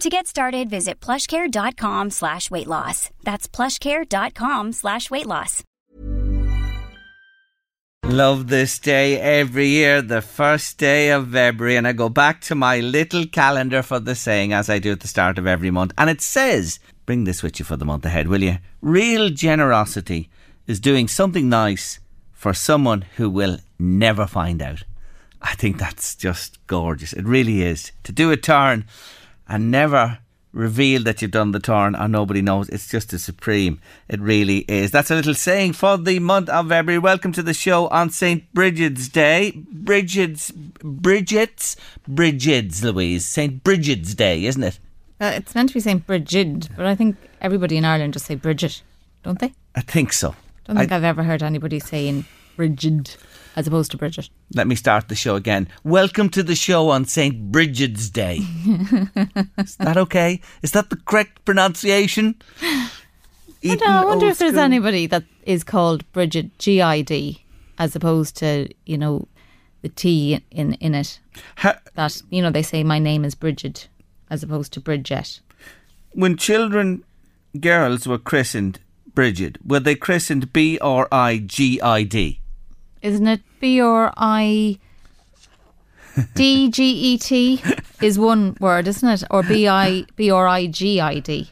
To get started, visit plushcare.com slash weight loss. That's plushcare.com slash weight loss. Love this day every year, the first day of February, and I go back to my little calendar for the saying as I do at the start of every month. And it says, bring this with you for the month ahead, will you? Real generosity is doing something nice for someone who will never find out. I think that's just gorgeous. It really is. To do a turn and never reveal that you've done the turn and nobody knows. It's just a supreme. It really is. That's a little saying for the month of February. Welcome to the show on St. Bridget's Day. Bridget's, Bridget's, Bridget's, Louise. St. Bridget's Day, isn't it? Uh, it's meant to be St. Bridget, but I think everybody in Ireland just say Bridget, don't they? I think so. I don't think I- have ever heard anybody saying Bridget as opposed to Bridget. Let me start the show again. Welcome to the show on St. Bridget's Day. is that okay? Is that the correct pronunciation? Uh, I know. I wonder if there's school. anybody that is called Bridget G I D as opposed to you know the T in in it. Ha- That you know they say my name is Bridget as opposed to Bridget. when children, girls were christened Bridget, were they christened B R I G I D? Isn't it B or I D G E T is one word, isn't it? Or B I B or I G I D.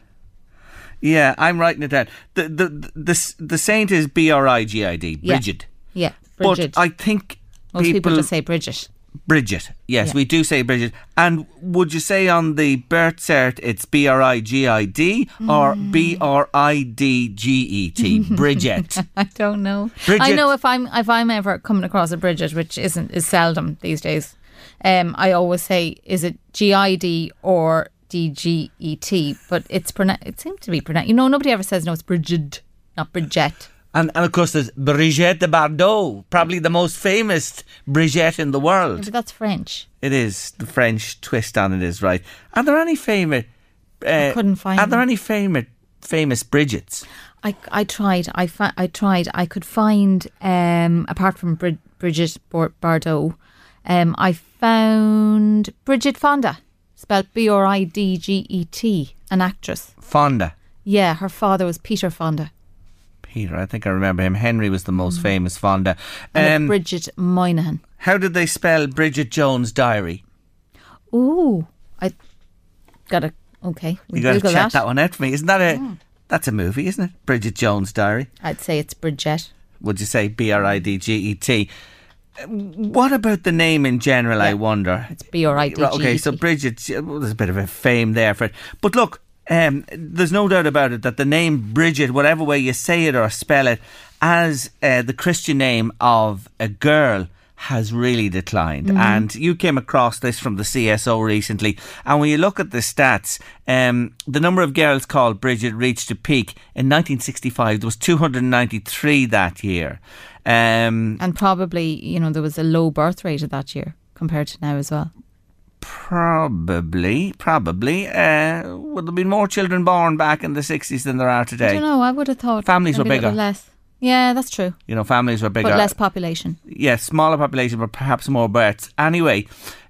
Yeah, I'm writing it down. The the the, the, the saint is B R I G I D, Yeah. Bridget. Yeah, Bridget. But I think Most people, people just say Bridget. Bridget. Yes, Yeah. we do say Bridget. And would you say on the birth cert it's B R I G I D or Mm. B R I D G E T? Bridget. I don't know. Bridget. I know if I'm if I'm ever coming across a Bridget, which isn't is seldom these days. Um, I always say, is it G I D or D G E T? But it's pronounced. it seems to be pronounced. You know, nobody ever says no. It's Bridget, not Bridget. And, and of course, there's Brigitte de Bardot, probably the most famous Brigitte in the world. But that's French. It is the French twist on it is right. Are there any famous? Uh, couldn't find Are there any famous famous Bridgets? I, I tried. I fi- I tried. I could find um apart from Brid- Bridget Bar- Bardot, um I found Bridget Fonda, spelled B R I D G E T, an actress. Fonda. Yeah, her father was Peter Fonda. Peter, I think I remember him. Henry was the most famous Fonda. Mm. And Um, Bridget Moynahan. how did they spell Bridget Jones' Diary? Ooh, I gotta. Okay, we You got to check that. that. one out for me. Isn't that a? That's a movie, isn't it? Bridget Jones' Diary. I'd say it's Bridget. Would you say B R I D G E T? What about the name in general? I wonder. It's B R I D G. Right, Okay, so Bridget, well, there's a bit of a fame there for it. But look, um, there's no doubt about it that the name Bridget, whatever way you say it or spell it, as uh, the Christian name of a girl has really declined. And you came across this from the CSO recently. And when you look at the stats, um, the number of girls called Bridget reached a peak in 1965. There was 293 that year. Um, and probably you know there was a low birth rate of that year compared to now as well. Probably, probably. Uh, would there be more children born back in the 60s than there are today? I don't know. I would have thought Families were bigger. Less. Yeah, that's true. You know, families were bigger. But less population. Yes, smaller population, but perhaps more births. Anyway,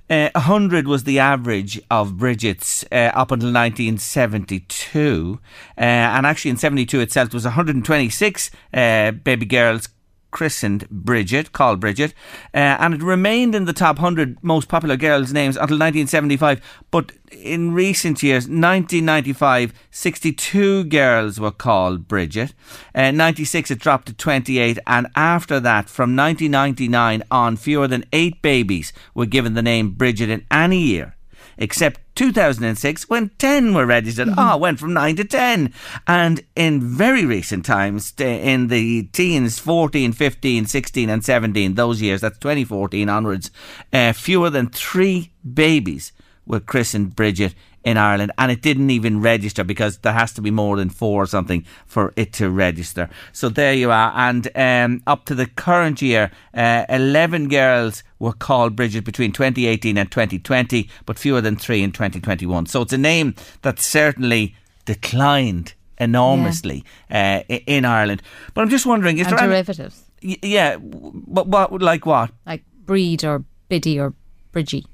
uh, 100 was the average of Bridget's uh, up until 1972. Uh, and actually, in 72 itself, there was 126 uh, baby girls christened Bridget, called Bridget, uh, and it remained in the top 100 most popular girls' names until 1975. But in recent years, 1995, 62 girls were called Bridget. Uh, 96, it dropped to 28. And after that, from 1999 on, fewer than eight babies were given the name Bridget in any year except 2006 when 10 were registered. Mm-hmm. Oh, went from 9 to 10. And in very recent times, in the teens, 14, 15, 16, and 17, those years, that's 2014 onwards, uh, fewer than three babies were christened Bridget in Ireland, and it didn't even register because there has to be more than four or something for it to register. So there you are. And um, up to the current year, uh, 11 girls were called Bridget between 2018 and 2020, but fewer than three in 2021. So it's a name that certainly declined enormously yeah. uh, in Ireland. But I'm just wondering, is and there derivatives? Any, yeah, but what like what? Like breed or biddy or bridgie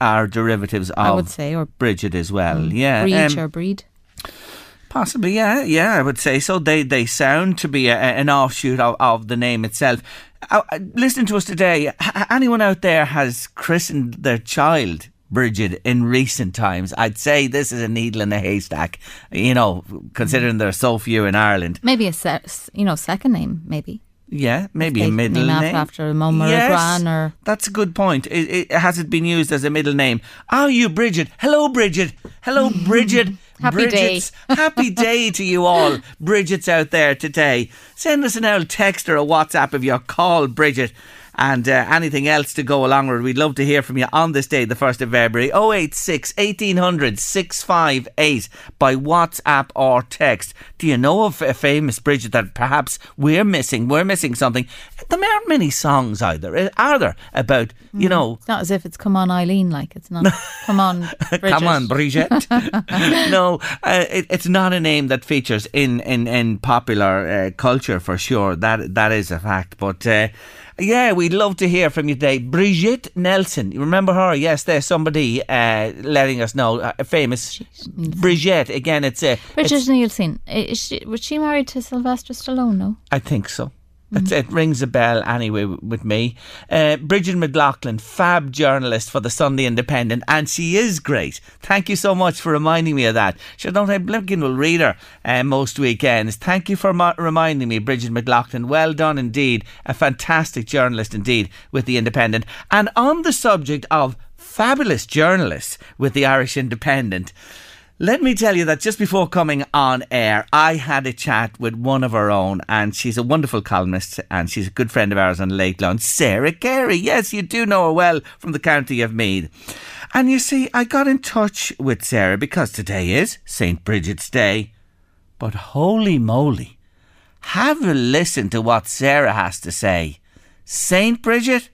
are derivatives of I would say or Bridget as well. Mm, yeah, breed um, or breed. Possibly, yeah, yeah, I would say so. They they sound to be a, an offshoot of, of the name itself. Uh, uh listening to us today, anyone out there has christened their child Bridget in recent times? I'd say this is a needle in a haystack. You know, considering there are so few in Ireland. Maybe a se- you know second name, maybe. Yeah, maybe a middle name, name. after a mum or yes, a gran or. That's a good point. It, it, has it been used as a middle name? Are you Bridget? Hello, Bridget. Hello, Bridget. happy Bridget's, day. happy day to you all. Bridget's out there today. Send us an old text or a WhatsApp if you're called Bridget and uh, anything else to go along with. We'd love to hear from you on this day, the 1st of February, 086 1800 658 by WhatsApp or text. Do you know of a famous Bridget that perhaps we're missing? We're missing something. There aren't many songs either, uh, are there, about, you mm. know. It's not as if it's Come On Eileen, like it's not. Come on, Bridget. come on, Bridget. no, uh, it, it's not a name that features in, in, in popular uh, culture for sure. That That is a fact. But uh, yeah, we'd love to hear from you today. Brigitte Nelson. You remember her? Yes, there's somebody uh, letting us know. Uh, famous Brigitte. Again, it's a. Uh, Brigitte Nielsen. Is she, was she married to Sylvester Stallone? No? I think so. Mm. It rings a bell anyway with me. Uh, Bridget McLaughlin, fab journalist for the Sunday Independent, and she is great. Thank you so much for reminding me of that. She don't have Blinken will read her uh, most weekends. Thank you for mo- reminding me, Bridget McLaughlin. Well done indeed. A fantastic journalist indeed with the Independent. And on the subject of fabulous journalists with the Irish Independent. Let me tell you that just before coming on air, I had a chat with one of our own, and she's a wonderful columnist, and she's a good friend of ours on Late Lunch, Sarah Carey. Yes, you do know her well from the county of Meath. And you see, I got in touch with Sarah because today is St. Bridget's Day. But holy moly, have a listen to what Sarah has to say. St. Bridget?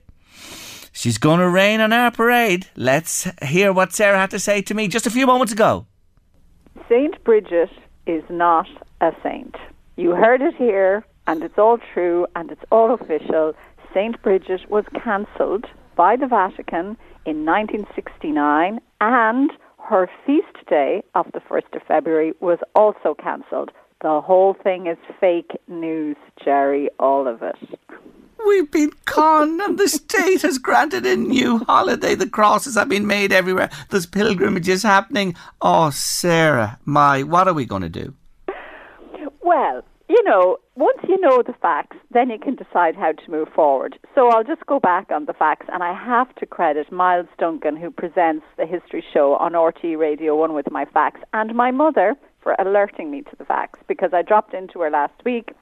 She's going to rain on our parade. Let's hear what Sarah had to say to me just a few moments ago. Saint Bridget is not a saint. You heard it here, and it's all true, and it's all official. Saint Bridget was cancelled by the Vatican in 1969, and her feast day of the 1st of February was also cancelled. The whole thing is fake news, Jerry, all of it. We've been conned, and the state has granted a new holiday. The crosses have been made everywhere. There's pilgrimages happening. Oh, Sarah, my, what are we going to do? Well, you know, once you know the facts, then you can decide how to move forward. So I'll just go back on the facts, and I have to credit Myles Dungan, who presents the History Show on RTÉ Radio 1 with my facts, and my mother for alerting me to the facts, because I dropped into her last week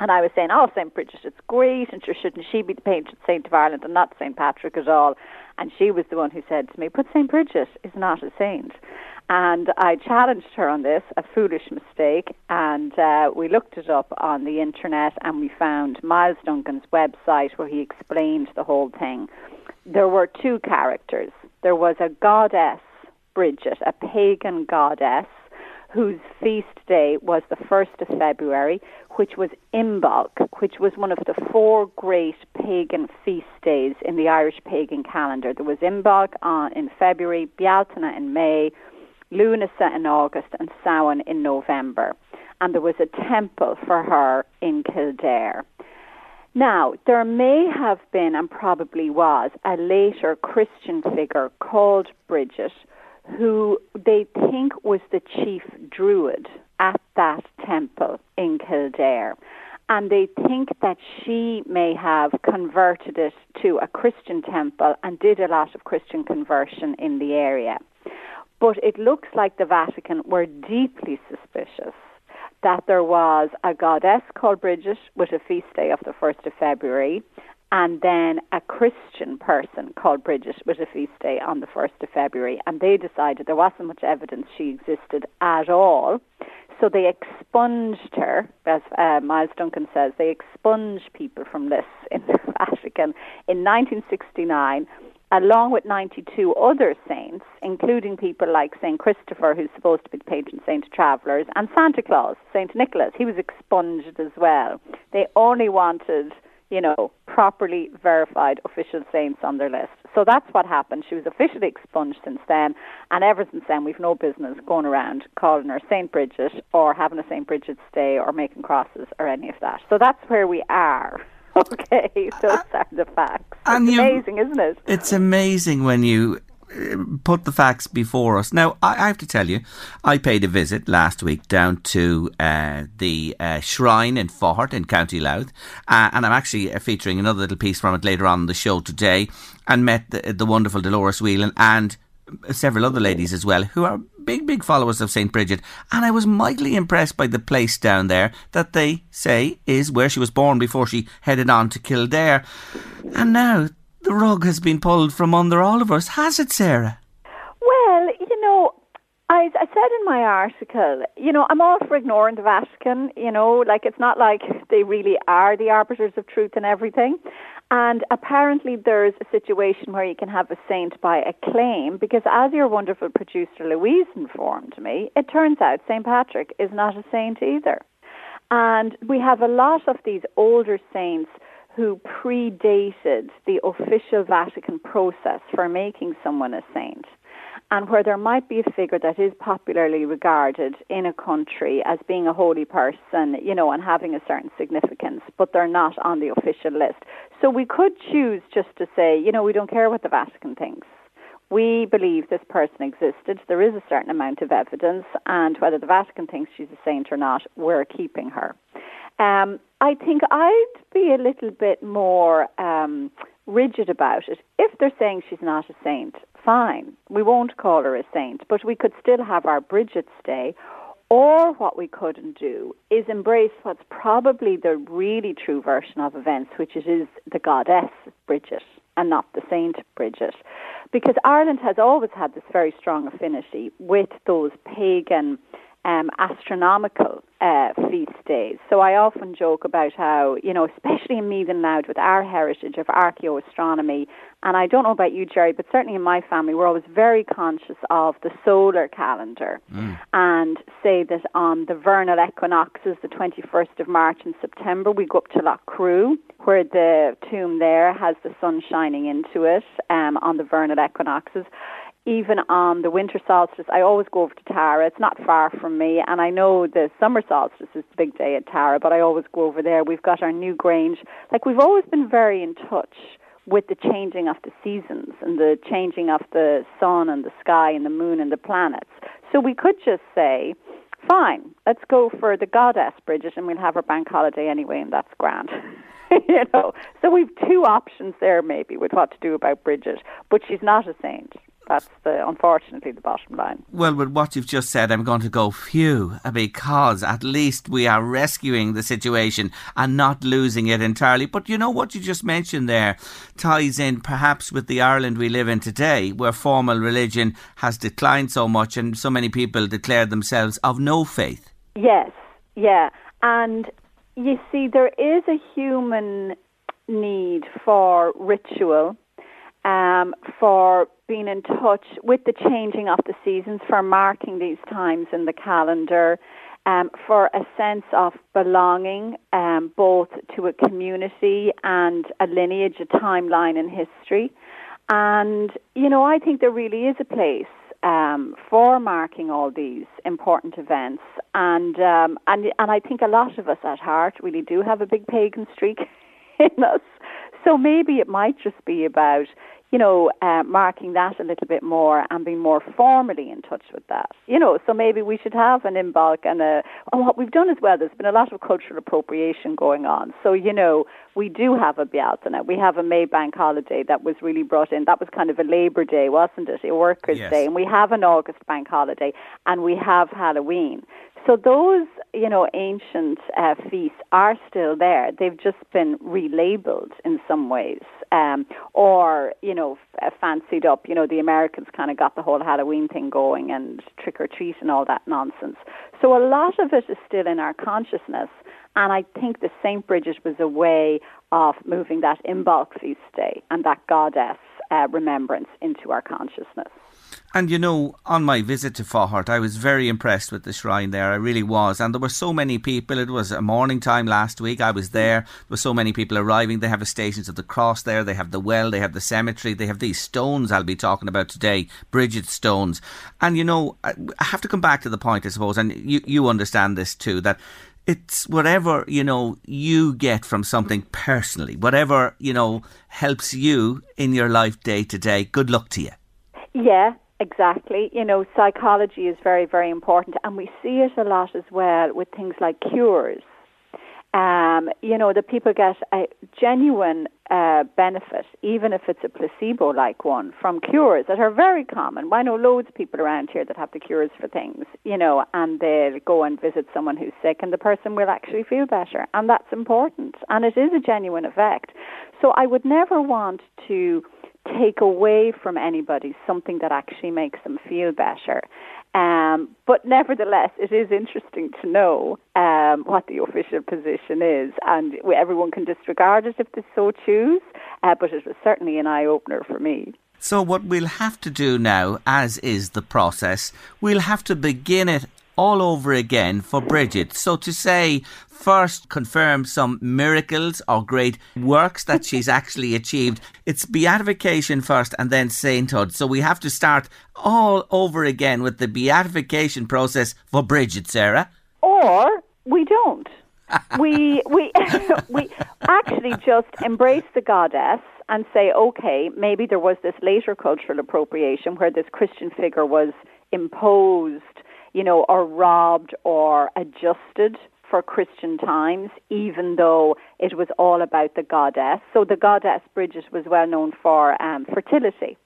and I was saying, oh, St. Bridget, it's great, and sure, shouldn't she be the patron saint of Ireland and not St. Patrick at all? And she was the one who said to me, but St. Bridget is not a saint. And I challenged her on this, a foolish mistake, and uh, we looked it up on the internet and we found Myles Dungan's website where he explained the whole thing. There were two characters. There was a goddess, Bridget, a pagan goddess, whose feast day was the 1st of February, which was Imbolc, which was one of the four great pagan feast days in the Irish pagan calendar. There was Imbolc on, in February, Bealtaine in May, Lunasa in August, and Samhain in November. And there was a temple for her in Kildare. Now, there may have been, and probably was, a later Christian figure called Bridget who they think was the chief druid at that temple in Kildare. And they think that she may have converted it to a Christian temple and did a lot of Christian conversion in the area. But it looks like the Vatican were deeply suspicious that there was a goddess called Bridget with a feast day of the 1st of February and then a Christian person called Bridget was a feast day on the 1st of February. And they decided there wasn't much evidence she existed at all. So they expunged her, as uh, Myles Dungan says, they expunged people from lists in the Vatican in 1969 along with 92 other saints, including people like St. Christopher, who's supposed to be the patron saint of travellers, and Santa Claus, St. Nicholas. He was expunged as well. They only wanted you know, properly verified official saints on their list. So that's what happened. She was officially expunged since then, and ever since then, we've no business going around calling her Saint Bridget or having a Saint Bridget's Day or making crosses or any of that. So that's where we are. Okay, uh, those are the facts. And it's amazing, isn't it? It's amazing when you put the facts before us. Now, I, I, have to tell you, I paid a visit last week down to uh, the uh, shrine in Faughart in County Louth, uh, and I'm actually uh, featuring another little piece from it later on in the show today, and met the, the wonderful Dolores Whelan and several other ladies as well who are big, big followers of St. Bridget. And I was mightily impressed by the place down there that they say is where she was born before she headed on to Kildare. And now the rug has been pulled from under all of us, has it, Sarah? Well, you know, I, I said in my article, you know, I'm all for ignoring the Vatican, you know, like it's not like they really are the arbiters of truth and everything. And apparently there's a situation where you can have a saint by a claim, because as your wonderful producer Louise informed me, it turns out St. Patrick is not a saint either. And we have a lot of these older saints who predated the official Vatican process for making someone a saint, and where there might be a figure that is popularly regarded in a country as being a holy person, you know, and having a certain significance, but they're not on the official list. So we could choose just to say, you know, we don't care what the Vatican thinks. We believe this person existed. There is a certain amount of evidence, and whether the Vatican thinks she's a saint or not, we're keeping her. Um, I think I'd be a little bit more um, rigid about it. If they're saying she's not a saint, fine. We won't call her a saint, but we could still have our Bridget's Day. Or what we couldn't do is embrace what's probably the really true version of events, which is the goddess Bridget and not the Saint Bridget. Because Ireland has always had this very strong affinity with those pagan um, astronomical uh, feast days. So I often joke about how, you know, especially in Meath and Louth with our heritage of archaeoastronomy, and I don't know about you, Jerry, but certainly in my family, we're always very conscious of the solar calendar mm. and say that on the vernal equinoxes, the 21st of March and September, we go up to Loughcrew, where the tomb there has the sun shining into it um, on the vernal equinoxes even on the winter solstice, I always go over to Tara. It's not far from me, and I know the summer solstice is the big day at Tara, but I always go over there. We've got our Newgrange. Like we've always been very in touch with the changing of the seasons and the changing of the sun and the sky and the moon and the planets. So we could just say, fine, let's go for the goddess Bridget, and we'll have our bank holiday anyway, and that's grand. you know, so we've two options there maybe with what to do about Bridget, but she's not a saint. That's the unfortunately the bottom line. Well, with what you've just said, I'm going to go phew because at least we are rescuing the situation and not losing it entirely. But you know what you just mentioned there ties in perhaps with the Ireland we live in today, where formal religion has declined so much and so many people declare themselves of no faith. Yes, yeah, and you see, there is a human need for ritual um, for being in touch with the changing of the seasons, for marking these times in the calendar, um, for a sense of belonging, um, both to a community and a lineage, a timeline in history. And, you know, I think there really is a place um, for marking all these important events. And, um, and, and I think a lot of us at heart really do have a big pagan streak in us. So maybe it might just be about you know, uh, marking that a little bit more and being more formally in touch with that. You know, so maybe we should have an Imbolc and a. And what we've done as well, there's been a lot of cultural appropriation going on. So, you know, we do have a Bealtaine. We have a May Bank holiday that was really brought in. That was kind of a Labour Day, wasn't it? A Workers' yes. Day. And we have an August Bank holiday and we have Halloween. So those, you know, ancient uh, feasts are still there. They've just been relabeled in some ways, um, or you know, f- uh, fancied up. You know, the Americans kind of got the whole Halloween thing going and trick or treat and all that nonsense. So a lot of it is still in our consciousness, and I think the Saint Bridget was a way of moving that in Imbolc feast day and that goddess uh, remembrance into our consciousness. And you know, on my visit to Faughart, I was very impressed with the shrine there. I really was. And there were so many people. It was a morning time last week. I was there. There were so many people arriving. They have the Stations of the Cross there. They have the well. They have the cemetery. They have these stones I'll be talking about today, Bridget stones. And you know, I have to come back to the point, I suppose, and you, you understand this too, that it's whatever you know you get from something personally whatever you know helps you in your life day to day good luck to you yeah Exactly. You know, psychology is very, very important, and we see it a lot as well with things like cures. Um, you know, that people get a genuine uh, benefit, even if it's a placebo like one, from cures that are very common. I know loads of people around here that have the cures for things, you know, and they'll go and visit someone who's sick, and the person will actually feel better. And that's important. And it is a genuine effect. So I would never want to take away from anybody something that actually makes them feel better. Um, but nevertheless, it is interesting to know um, what the official position is, and everyone can disregard it if they so choose. Uh, but it was certainly an eye opener for me. So, what we'll have to do now, as is the process, we'll have to begin it all over again for Bridget. So to say, first confirm some miracles or great works that she's actually achieved. It's beatification first and then sainthood. So we have to start all over again with the beatification process for Bridget, Sarah. Or we don't. we we we actually just embrace the goddess and say, okay, maybe there was this later cultural appropriation where this Christian figure was imposed you know, or robbed or adjusted for Christian times, even though it was all about the goddess. So the goddess Bridget was well known for um, fertility,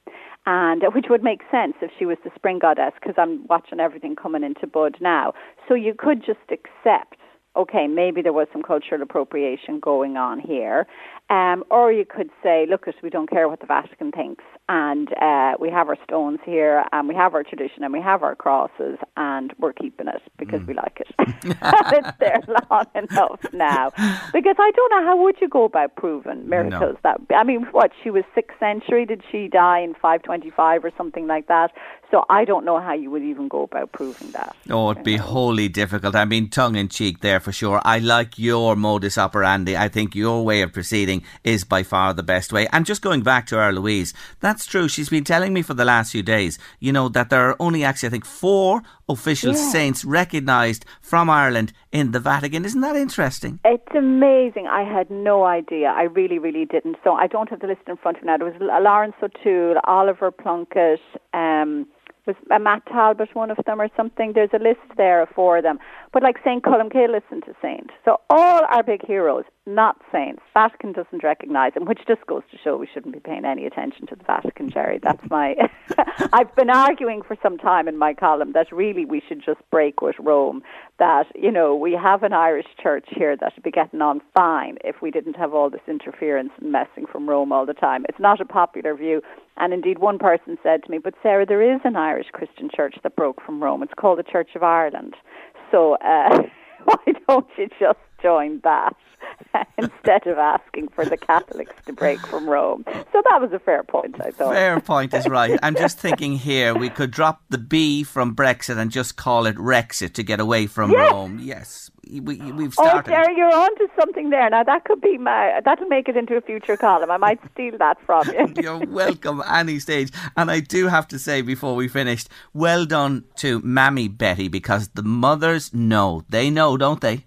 and which would make sense if she was the spring goddess, because I'm watching everything coming into bud now. So you could just accept okay, maybe there was some cultural appropriation going on here. Um, or you could say, look, we don't care what the Vatican thinks, and uh, we have our stones here, and we have our tradition, and we have our crosses, and we're keeping it because mm. we like it. it's there long enough now. Because I don't know how would you go about proving miracles. No. That I mean, what she was sixth century? Did she die in five twenty five or something like that? So I don't know how you would even go about proving that. Oh, it'd be know. wholly difficult. I mean, tongue in cheek there for sure. I like your modus operandi. I think your way of proceeding is by far the best way. And just going back to our Louise, that's true. She's been telling me for the last few days, you know, that there are only actually, I think, four official yeah. saints recognised from Ireland in the Vatican. Isn't that interesting? It's amazing. I had no idea. I really, really didn't. So I don't have the list in front of me now. There was Lawrence O'Toole, Oliver Plunkett, um, was uh, Matt Talbot one of them or something. There's a list there of four of them. But like St. Columcille isn't a saint. So all our big heroes, not saints. Vatican doesn't recognise them, which just goes to show we shouldn't be paying any attention to the Vatican, Jerry. That's my. I've been arguing for some time in my column that really we should just break with Rome. That you know we have an Irish church here that would be getting on fine if we didn't have all this interference and messing from Rome all the time. It's not a popular view, and indeed one person said to me, "But Sarah, there is an Irish Christian church that broke from Rome. It's called the Church of Ireland." So uh, why don't you just join that instead of asking for the Catholics to break from Rome? So that was a fair point, I thought. Fair point is right. I'm just thinking here we could drop the B from Brexit and just call it Rexit to get away from yes. Rome. Yes we, we've oh, started. Oh, Jerry, you're on to something there. Now that could be my that'll make it into a future column. I might steal that from you. you're welcome any stage. And I do have to say before we finished, well done to Mammy Betty because the mothers know. They know, don't they?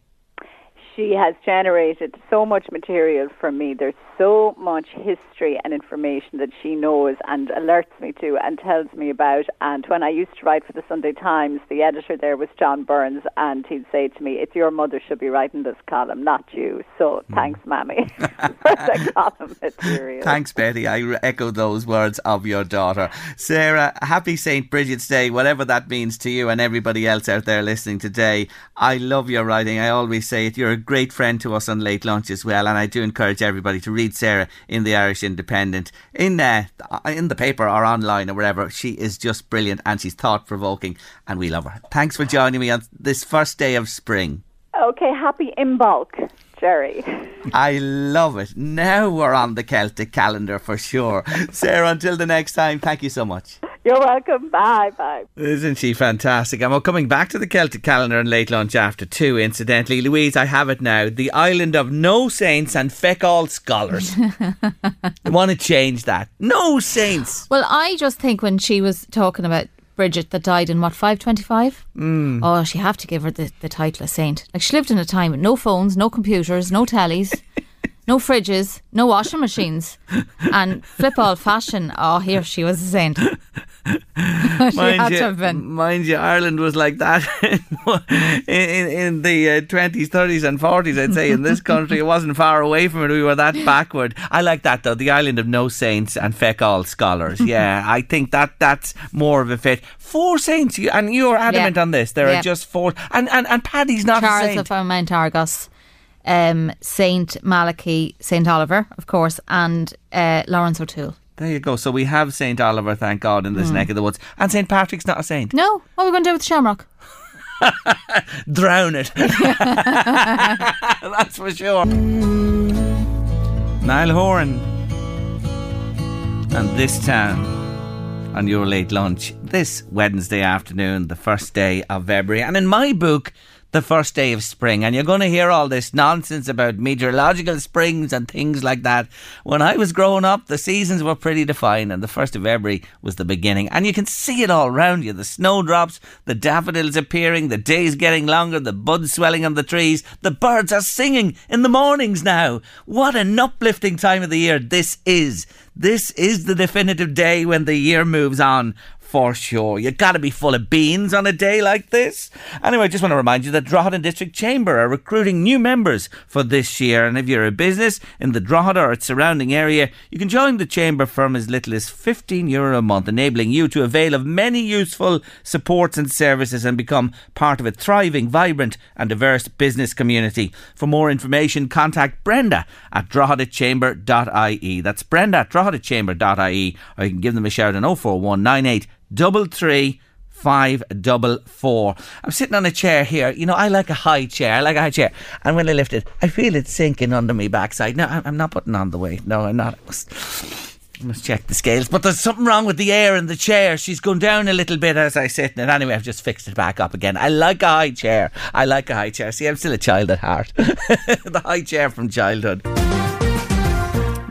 She has generated so much material for me. There's so much history and information that she knows and alerts me to and tells me about. And when I used to write for the Sunday Times, the editor there was John Burns, and he'd say to me, "It's your mother should be writing this column, not you." So mm. thanks, Mammy, for the column material. Thanks, Betty. I echo those words of your daughter, Sarah. Happy St. Bridget's Day, whatever that means to you and everybody else out there listening today. I love your writing. I always say it. You're a great friend to us on late lunch as well, and I do encourage everybody to read Sarah in the Irish Independent in uh, in the paper or online or wherever. She is just brilliant and she's thought provoking, and we love her. Thanks for joining me on this first day of spring. Okay, happy Imbolc. Jerry. I love it. Now we're on the Celtic calendar for sure. Sarah, until the next time, thank you so much. You're welcome. Bye. Bye. Isn't she fantastic? And we're coming back to the Celtic calendar and late lunch after two, incidentally. Louise, I have it now. The island of no saints and feck all scholars. I want to change that. No saints. Well, I just think when she was talking about Bridget that died in what, 525? Mm. Oh, she have to give her the, the title of saint. Like she lived in a time with no phones, no computers, no tellies. no fridges, no washing machines, and flip all fashion. Oh, here she was a saint. mind you, to have been. Mind you, Ireland was like that in, in, in the uh, 20s, 30s, and 40s, I'd say. In this country, it wasn't far away from it. We were that backward. I like that, though. The island of no saints and feck all scholars. Yeah, I think that that's more of a fit. Four saints, and you're adamant yeah. on this. There yeah. are just four. And, and, and Paddy's not Charles a saint. of Mount Argus um, Saint Malachy, Saint Oliver, of course, and uh, Lawrence O'Toole. There you go. So we have Saint Oliver, thank God, in this mm. neck of the woods, and Saint Patrick's not a saint. No, what are we going to do with the Shamrock? Drown it. That's for sure. Niall Horan and this town on your late lunch this Wednesday afternoon, the first day of February. And in my book, the first day of spring. And you're going to hear all this nonsense about meteorological springs and things like that. When I was growing up, the seasons were pretty defined, and the 1st of February was the beginning. And you can see it all around you the snowdrops, the daffodils appearing, the days getting longer, the buds swelling on the trees, the birds are singing in the mornings now. What an uplifting time of the year this is. This is the definitive day when the year moves on for sure. You gotta be full of beans on a day like this. Anyway, I just want to remind you that Drogheda District Chamber are recruiting new members for this year. And if you're a business in the Drogheda or its surrounding area, you can join the Chamber from as little as 15 euro a month, enabling you to avail of many useful supports and services and become part of a thriving, vibrant, and diverse business community. For more information, contact Brenda at droghedachamber.ie. That's Brenda at droghedachamber.ie, or you can give them a shout on 04198 double three five double four. I'm sitting on a chair here. You know, I like a high chair. I like a high chair. And when I lift it, I feel it sinking under my backside. No, I'm not putting on the weight. No, I'm not. I must, I must check the scales. But there's something wrong with the air in the chair. She's gone down a little bit as I sit in it. Anyway, I've just fixed it back up again. I like a high chair. I like a high chair. See, I'm still a child at heart. the high chair from childhood.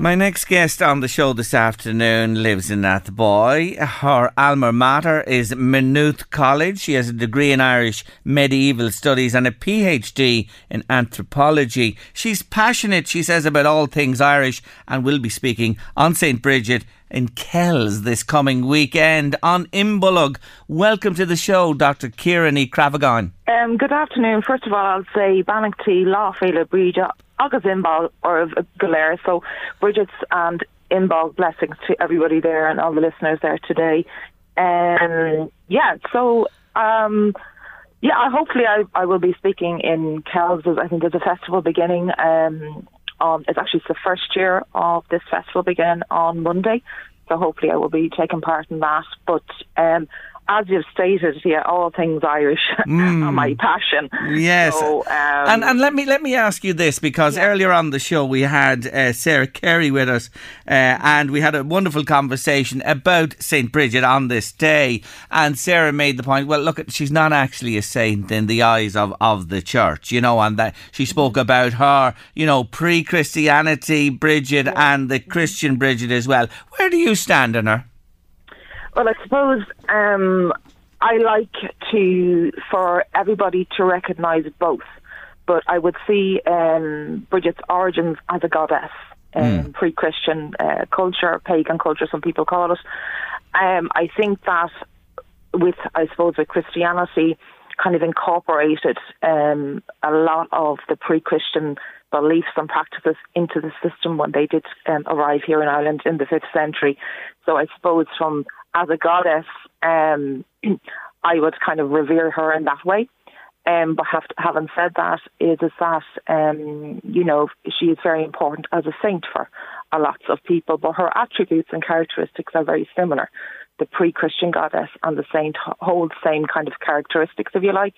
My next guest on the show this afternoon lives in Athboy. Her alma mater is Maynooth College. She has a degree in Irish medieval studies and a PhD in anthropology. She's passionate, she says, about all things Irish and will be speaking on St. Bridget in Kells this coming weekend on Imbolug. Welcome to the show, Dr. Kieran E. Cravagon. Um, good afternoon. First of all, I'll say Bannockty, Lawfeela, Bríde, agus Imbal or of Galera. So Bridget's and Imbal blessings to everybody there and all the listeners there today. And um, yeah, so um, yeah, hopefully I, I will be speaking in Kells. I think there's a festival beginning. Um, on it's actually the first year of this festival beginning on Monday. So hopefully I will be taking part in that. But um, as you've stated, yeah, all things Irish mm. are my passion. Yes, so, um, and and let me let me ask you this because yeah. earlier on the show we had uh, Sarah Carey with us, uh, and we had a wonderful conversation about Saint Bridget on this day. And Sarah made the point: well, look, she's not actually a saint in the eyes of of the church, you know, and that she spoke about her, you know, pre-Christianity Bridget yeah. and the Christian Bridget as well. Where do you stand on her? Well, I suppose um, I like to for everybody to recognise both. but I would see um, Bridget's origins as a goddess. Um, mm. Pre-Christian uh, culture, pagan culture, some people call it. Um, I think that with, I suppose, with Christianity, kind of incorporated um, a lot of the pre-Christian beliefs and practices into the system when they did um, arrive here in Ireland in the fifth century. So I suppose from as a goddess, um, I would kind of revere her in that way. Um, but have having said that, is, that um, you know she is very important as a saint for a lots of people, but her attributes and characteristics are very similar. The pre-Christian goddess and the saint hold same kind of characteristics, if you like.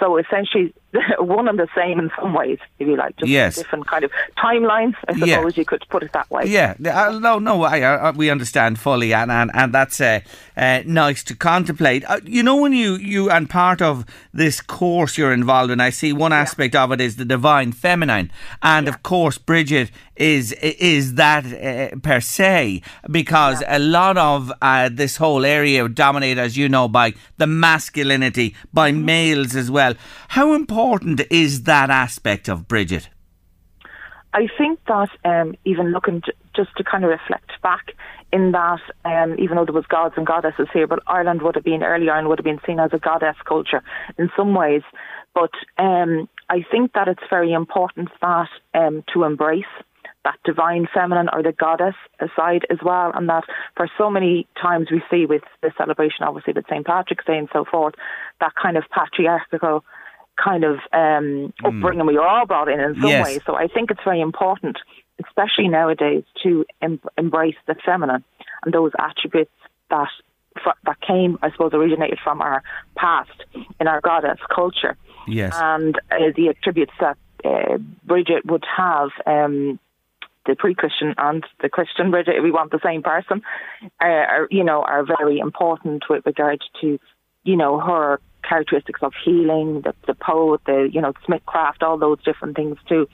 So essentially, one and the same in some ways, if you like, just yes. different kind of timelines. I suppose yeah. you could put it that way. Yeah, uh, no, no, I, uh, we understand fully, and and, and that's uh, uh, nice to contemplate. Uh, you know, when you you and part of this course you're involved in, I see one aspect yeah. of it is the divine feminine, and yeah. of course, Bridget is is that uh, per se because a lot of this whole area dominated, as you know, by the masculinity, by mm-hmm. males as well. How important important is that aspect of Bridget? I think that um, even looking to, just to kind of reflect back in that, um, even though there was gods and goddesses here, but Ireland would have been earlier and would have been seen as a goddess culture in some ways. But um, I think that it's very important that um, to embrace that divine feminine or the goddess side as well, and that for so many times we see with the celebration, obviously with St Patrick's Day and so forth, that kind of patriarchal kind of um, hmm. upbringing mm. we were all brought in in some yes. way. So I think it's very important, especially nowadays, to em- embrace the feminine and those attributes that that came, I suppose, originated from our past in our goddess culture. Yes, and uh, the attributes that uh, Bridget would have. Um, the pre-Christian and the Christian Bridget, if we want the same person, uh, are you know are very important with regard to you know her characteristics of healing, the, the poet, the you know Smithcraft, all those different things too.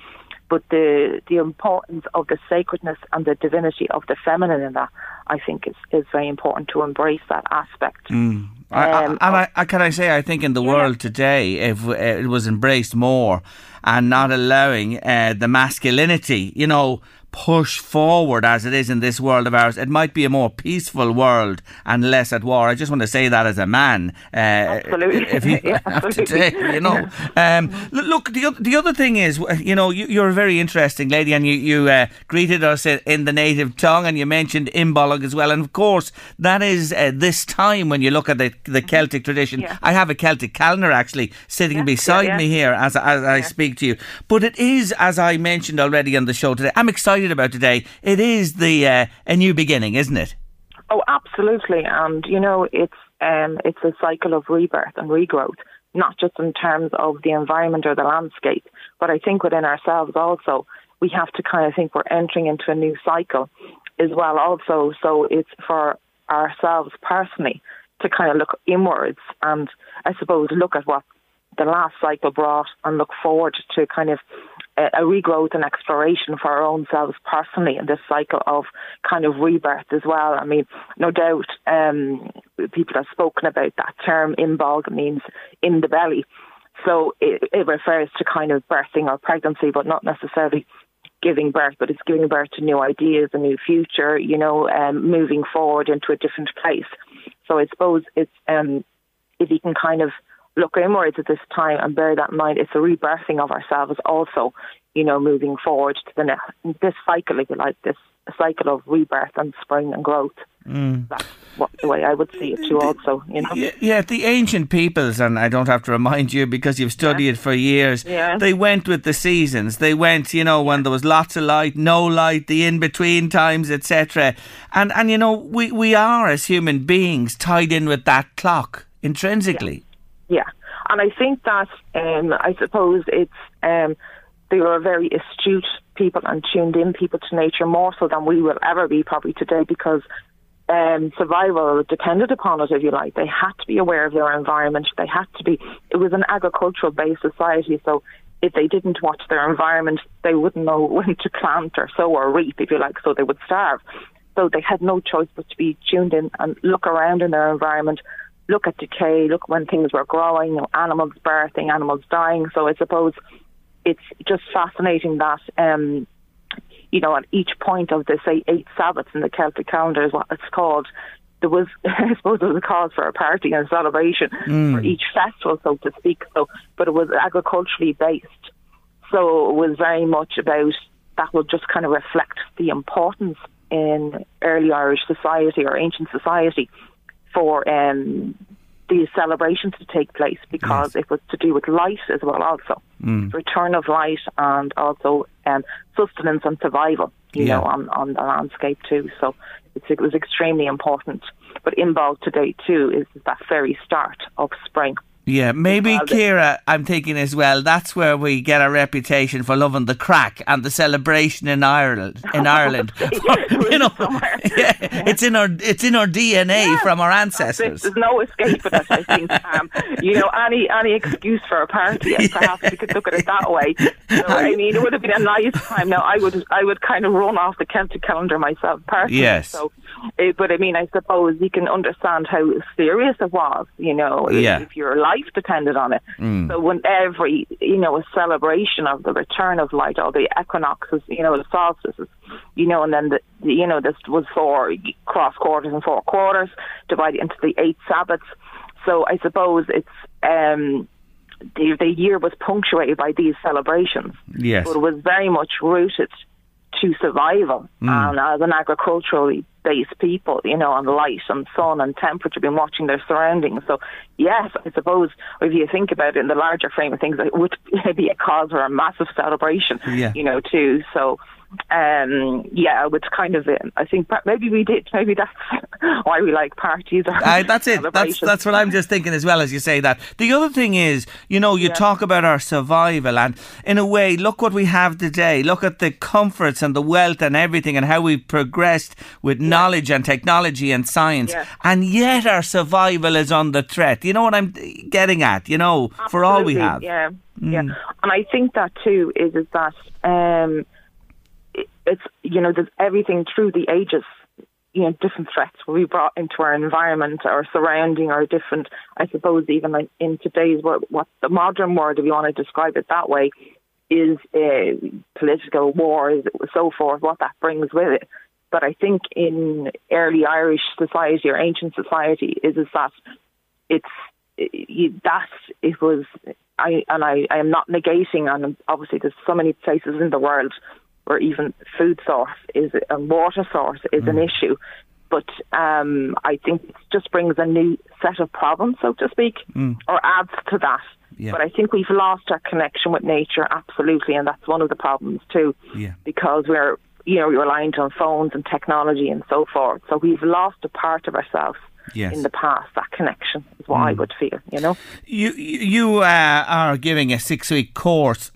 But the the importance of the sacredness and the divinity of the feminine in that, I think, is is very important to embrace that aspect. Mm. I, I, um, and I, I, can I say, I think in the yeah. world today, if it was embraced more and not allowing uh, the masculinity, you know, push forward as it is in this world of ours, it might be a more peaceful world and less at war. I just want to say that as a man. Uh, absolutely. If you yeah, have to take, you know. Um, look, the, the other thing is, you know, you, are a very interesting lady and you, you uh, greeted us in the native tongue and you mentioned Imbolc as well. And of course, that is uh, this time when you look at the, the Celtic tradition. Yeah. I have a Celtic calendar actually sitting yeah, beside me here as, as I speak to you. But it is, as I mentioned already on the show today, I'm excited excited about today. It is the uh, a new beginning, isn't it? Oh, absolutely. And you know, it's um, it's a cycle of rebirth and regrowth, not just in terms of the environment or the landscape, but I think within ourselves also. We have to kind of think we're entering into a new cycle as well, also. So it's for ourselves personally to kind of look inwards and I suppose look at what the last cycle brought and look forward to kind of a, regrowth and exploration for our own selves personally in this cycle of kind of rebirth as well. I mean, no doubt um, people have spoken about that term Imbolc means in the belly. So it, it refers to kind of birthing or pregnancy, but not necessarily giving birth, but it's giving birth to new ideas, a new future, you know, um, moving forward into a different place. So I suppose it's um, if you can kind of look inwards at this time and bear that in mind. It's a rebirthing of ourselves also, you know, moving forward to the next, this cycle, if you like, this cycle of rebirth and spring and growth. Mm. That's what, the way I would see it too, also, you know. Yeah, the ancient peoples, and I don't have to remind you because you've studied yeah. it for years, yeah. they went with the seasons. They went, you know, when there was lots of light, no light, the in between times, etc. And, and, you know, we, we are, as human beings, tied in with that clock intrinsically. Yeah. Yeah, and I think that um, I suppose it's um, they were very astute people and tuned in people to nature more so than we will ever be probably today because um, survival depended upon it, if you like. They had to be aware of their environment. They had to be. It was an agricultural based society, so if they didn't watch their environment, they wouldn't know when to plant or sow or reap, if you like. So they would starve. So they had no choice but to be tuned in and look around in their environment look at decay, look when things were growing, you know, animals birthing, animals dying. So I suppose it's just fascinating that um, you know at each point of the say eight Sabbaths in the Celtic calendar is what it's called. There was, I suppose, there was a cause for a party and a celebration for each festival, so to speak. So, but it was agriculturally based. So it was very much about that will just kind of reflect the importance in early Irish society or ancient society for um, these celebrations to take place because it was to do with light as well also. Return of light and also um, sustenance and survival you Yeah. know on, on the landscape too. So it's, it was extremely important. But Imbolc today too is that very start of spring Yeah, maybe Kira, I'm thinking as well, that's where we get our reputation for loving the craic and the celebration in Ireland in Ireland. you know, yeah, it's in our it's in our DNA from our ancestors. There's no escaping it, I think. Um, you know, any any excuse for a party, and perhaps you could look at it that way. So, I mean, it would have been a nice time. Now, I would I would kind of run off the Celtic calendar myself personally. Yes. So, eh, but I mean, I suppose you can understand how serious it was. You know, if- Yeah. if your life depended on it. So when every you know a celebration of the return of light, all the equinoxes, you know, the solstices, you know, and then the, you know this was four cross quarters and four quarters divided into the eight Sabbats. So I suppose it's um, the the year was punctuated by these celebrations. Yes. but it was very much rooted to survival hmm. and as an agriculturally based people, you know, on light and sun and temperature, been watching their surroundings. So, yes, I suppose if you think about it in the larger frame of things, it would be a cause for a massive celebration, Yeah. you know, too. So, um, yeah, I would kind of, um, I think maybe we did, maybe that's why we like parties. Or Uh, that's it. That's that's what I'm just thinking as well as you say that. The other thing is, you know, you talk about our survival, and in a way, look what we have today. Look at the comforts and the wealth and everything, and how we've progressed with knowledge and technology and science, Yeah. and yet our survival is under threat. You know what I'm getting at? You know, for all we Absolutely, have. Mm. Yeah, yeah. And I think that too is is that um, it's you know there's everything through the ages. You know, different threats will be brought into our environment, our surrounding, our different. I suppose even in today's world, what the modern world, if you want to describe it that way, is uh, political wars, so forth. What that brings with it. But I think in early Irish society or ancient society is is that it's you, that it was I and I, I am not negating and obviously there's so many places in the world where even food source is and water source is an issue but um, I think it just brings a new set of problems so to speak or adds to that Yeah. but I think we've lost our connection with nature absolutely and that's one of the problems too Yeah. because we're you know reliant on phones and technology and so forth so we've lost a part of ourselves Yes. in the past. That connection is what I would feel, you know. You you uh, are giving a six week course.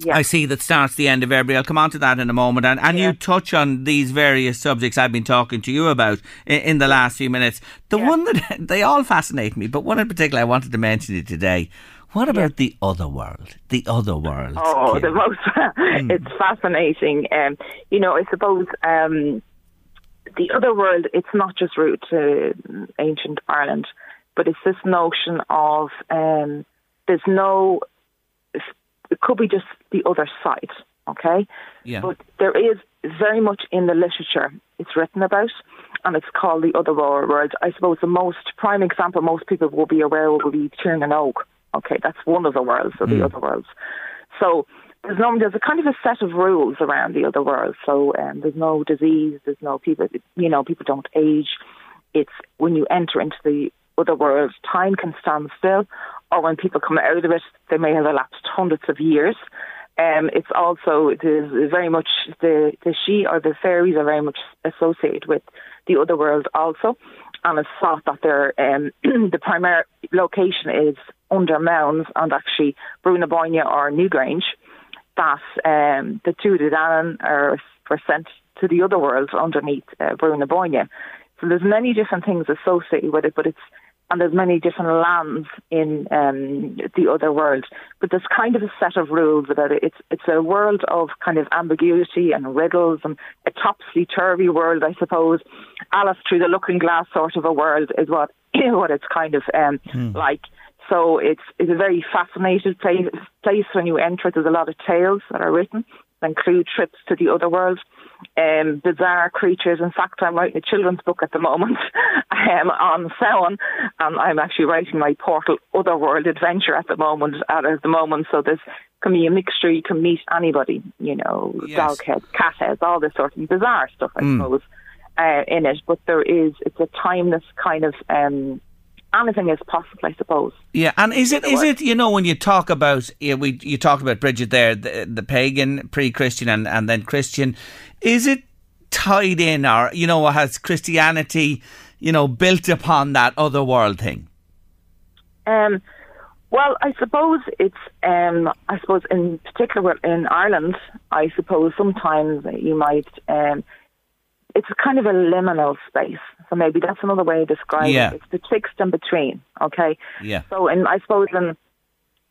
Yeah. I see that starts the end of February. I'll come on to that in a moment. And, and you touch on these various subjects I've been talking to you about in, in the last few minutes. The Yeah. one that they all fascinate me, but one in particular I wanted to mention you today. What about the other world? The other world. Oh, Kim? the most. it's fascinating. Um, you know, I suppose um, the other world. It's not just rooted to ancient Ireland, but it's this notion of um, there's no. It could be just the other side. Okay. Yeah. But there is very much in the literature it's written about, and it's called the other world. I suppose the most prime example most people will be aware of will be Tír na nÓg. Okay, that's one of the worlds of the other worlds. So there's no there's a kind of a set of rules around the other world. So um, there's no disease, there's no people you know people don't age. It's when you enter into the other world, time can stand still, or when people come out of it, they may have elapsed hundreds of years. Um, it's also it is very much the the sídhe or the fairies are very much associated with the other world also, and it's thought that their um, the primary location is under mounds and actually Brú na Bóinne or Newgrange. That um, the two Danann are were sent to the other world underneath uh, Brú na Bóinne. So there's many different things associated with it, but it's and there's many different lands in um, the other world. But there's kind of a set of rules about it. It's it's a world of kind of ambiguity and riddles and a topsy turvy world, I suppose. Alice through the looking glass sort of a world is what what it's kind of um, like. So it's it's a very fascinating place, place when you enter. There's a lot of tales that are written that include trips to the other world, um, bizarre creatures. In fact, I'm writing a children's book at the moment um, on Samhain, and I'm actually writing my Portal Otherworld adventure at the moment. At, at the moment, so there's can be a mixture. You can meet anybody, you know, Yes. dog heads, cat heads, all this sort of bizarre stuff, I Mm. suppose, uh, in it. But there is, it's a timeless kind of, um, anything is possible, I suppose. Yeah, and is it is it you know when you talk about yeah, we you talk about Bridget there the, the pagan pre-Christian and and then Christian is it tied in or you know has Christianity you know built upon that other world thing Um, well, I suppose it's, um, I suppose in particular in Ireland, I suppose sometimes you might, um, it's kind of a liminal space. So maybe that's another way of describing Yeah. it. It's betwixt and between, okay? yeah So, and I suppose in,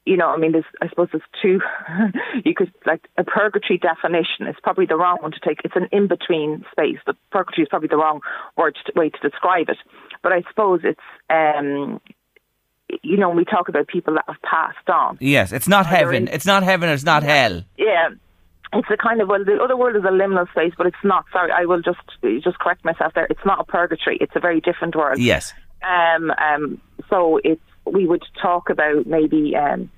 you know, I mean, there's, I suppose there's two, you could, like, a purgatory definition is probably the wrong one to take. It's an in-between space. but purgatory is probably the wrong word to, way to describe it. But I suppose it's, um, you know, when we talk about people that have passed on, yes it's not heaven in- it's not heaven it's not hell yeah, it's a kind of well, the other world is a liminal space, but it's not. Sorry, I will just just correct myself there. It's not a purgatory. It's a very different world. yes Um, um, so it's we would talk about maybe um,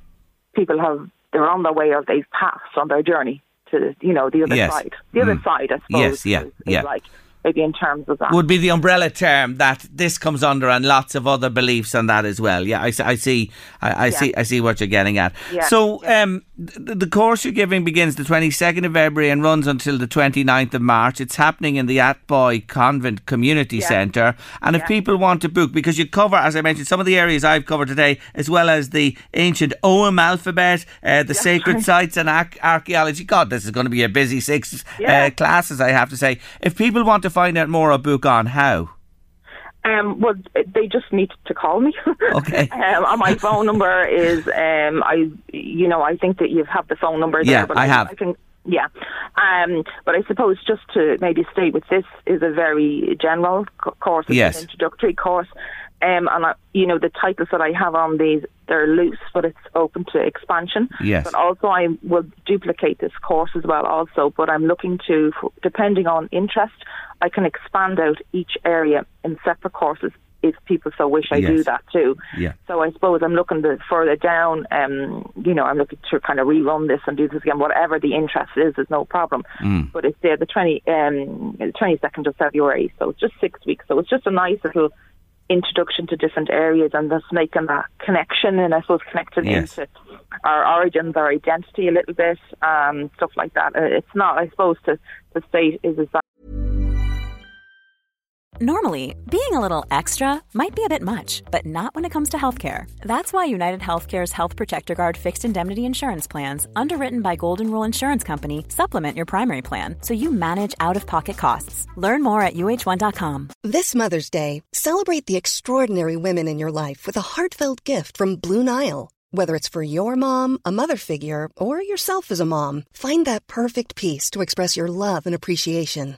people have they're on their way or they've passed on their journey to you know the other Yes. side. The other Mm. side, I suppose. Yes, yeah, is, is yeah. Like maybe in terms of that. would be the umbrella term that this comes under and lots of other beliefs on that as well. Yeah I, see- I see I, I see I see what you're getting at. Yeah, so um the, the course you're giving begins the 22nd of February and runs until the 29th of March. It's happening in the Athboy Convent Community Yeah. Centre. And if Yeah. people want to book because you cover as I mentioned some of the areas I've covered today as well as the ancient Ogham alphabet uh, the sacred sites and arch- archaeology. God this is going to be a busy six Yeah. uh, classes I have to say. If people want to find out more or book on how Um, well, they just need to call me. Okay. um, my phone number is um, I, you know, I think that you have the phone number there. Yeah, but I have. I can, yeah. Um, but I suppose just to maybe stay with this is a very general co- course. It's Yes. an introductory course. Um, and I, you know the titles that I have on these they're loose, but it's open to expansion. Yes. But also I will duplicate this course as well. Also, but I'm looking to, depending on interest, I can expand out each area in separate courses if people so wish. I do that too. Yeah. So I suppose I'm looking to further down. Um, you know, I'm looking to kind of rerun this and do this again. Whatever the interest is, is no problem. Mm. But it's there the twenty um twenty second of February, so it's just six weeks. So it's just a nice little introduction to different areas and just making that connection and I suppose connecting Yes. into our origins, our identity a little bit, um, stuff like that. Uh, It's not, I suppose, to to state is is that Normally, being a little extra might be a bit much, but not when it comes to healthcare. That's why United Healthcare's Health Protector Guard fixed indemnity insurance plans, underwritten by Golden Rule Insurance Company, supplement your primary plan so you manage out of pocket costs. Learn more at uh1.com. This Mother's Day, celebrate the extraordinary women in your life with a heartfelt gift from Blue Nile. Whether it's for your mom, a mother figure, or yourself as a mom, find that perfect piece to express your love and appreciation.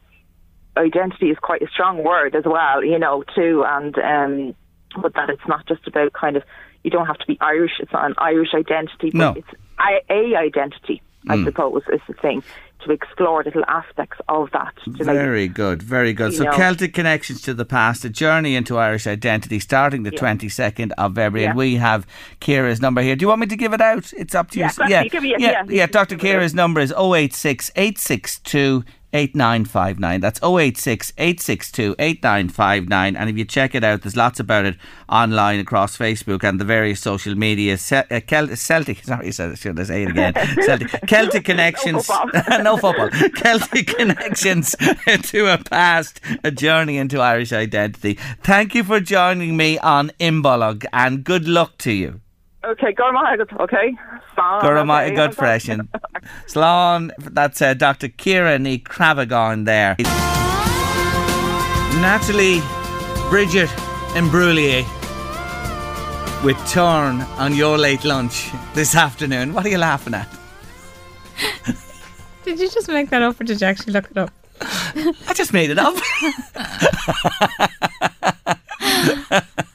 Identity is quite a strong word as well, you know, too, and um, but that it's not just about kind of you don't have to be Irish. It's not an Irish identity, but No. it's I- a identity. I Mm. suppose is the thing to explore little aspects of that. Very good, very good. So know. Celtic connections to the past, a journey into Irish identity, starting the Yeah. twenty second of February, and we have Kira's number here. Do you want me to give it out? It's up to Yeah, you. me yeah, yeah, yeah. Dr. can give it Kira's number is 086 862 8959. That's 086 862 8959. And if you check it out, there's lots about it online across Facebook and the various social media. Ce- uh, Celt- Celtic, sorry, should I say it again? Celtic, Celtic connections. no football. Celtic connections to a past, a journey into Irish identity. Thank you for joining me on Imbolc and good luck to you. Okay, go on, okay? Gurama okay. good freshen. Slán, that's uh, Dr. Kieran E. Cravagon there. Natalie Bridget Imbruglia with Torn on your late lunch this afternoon. What are you laughing at? Did you just make that up or did you actually look it up? I just made it up.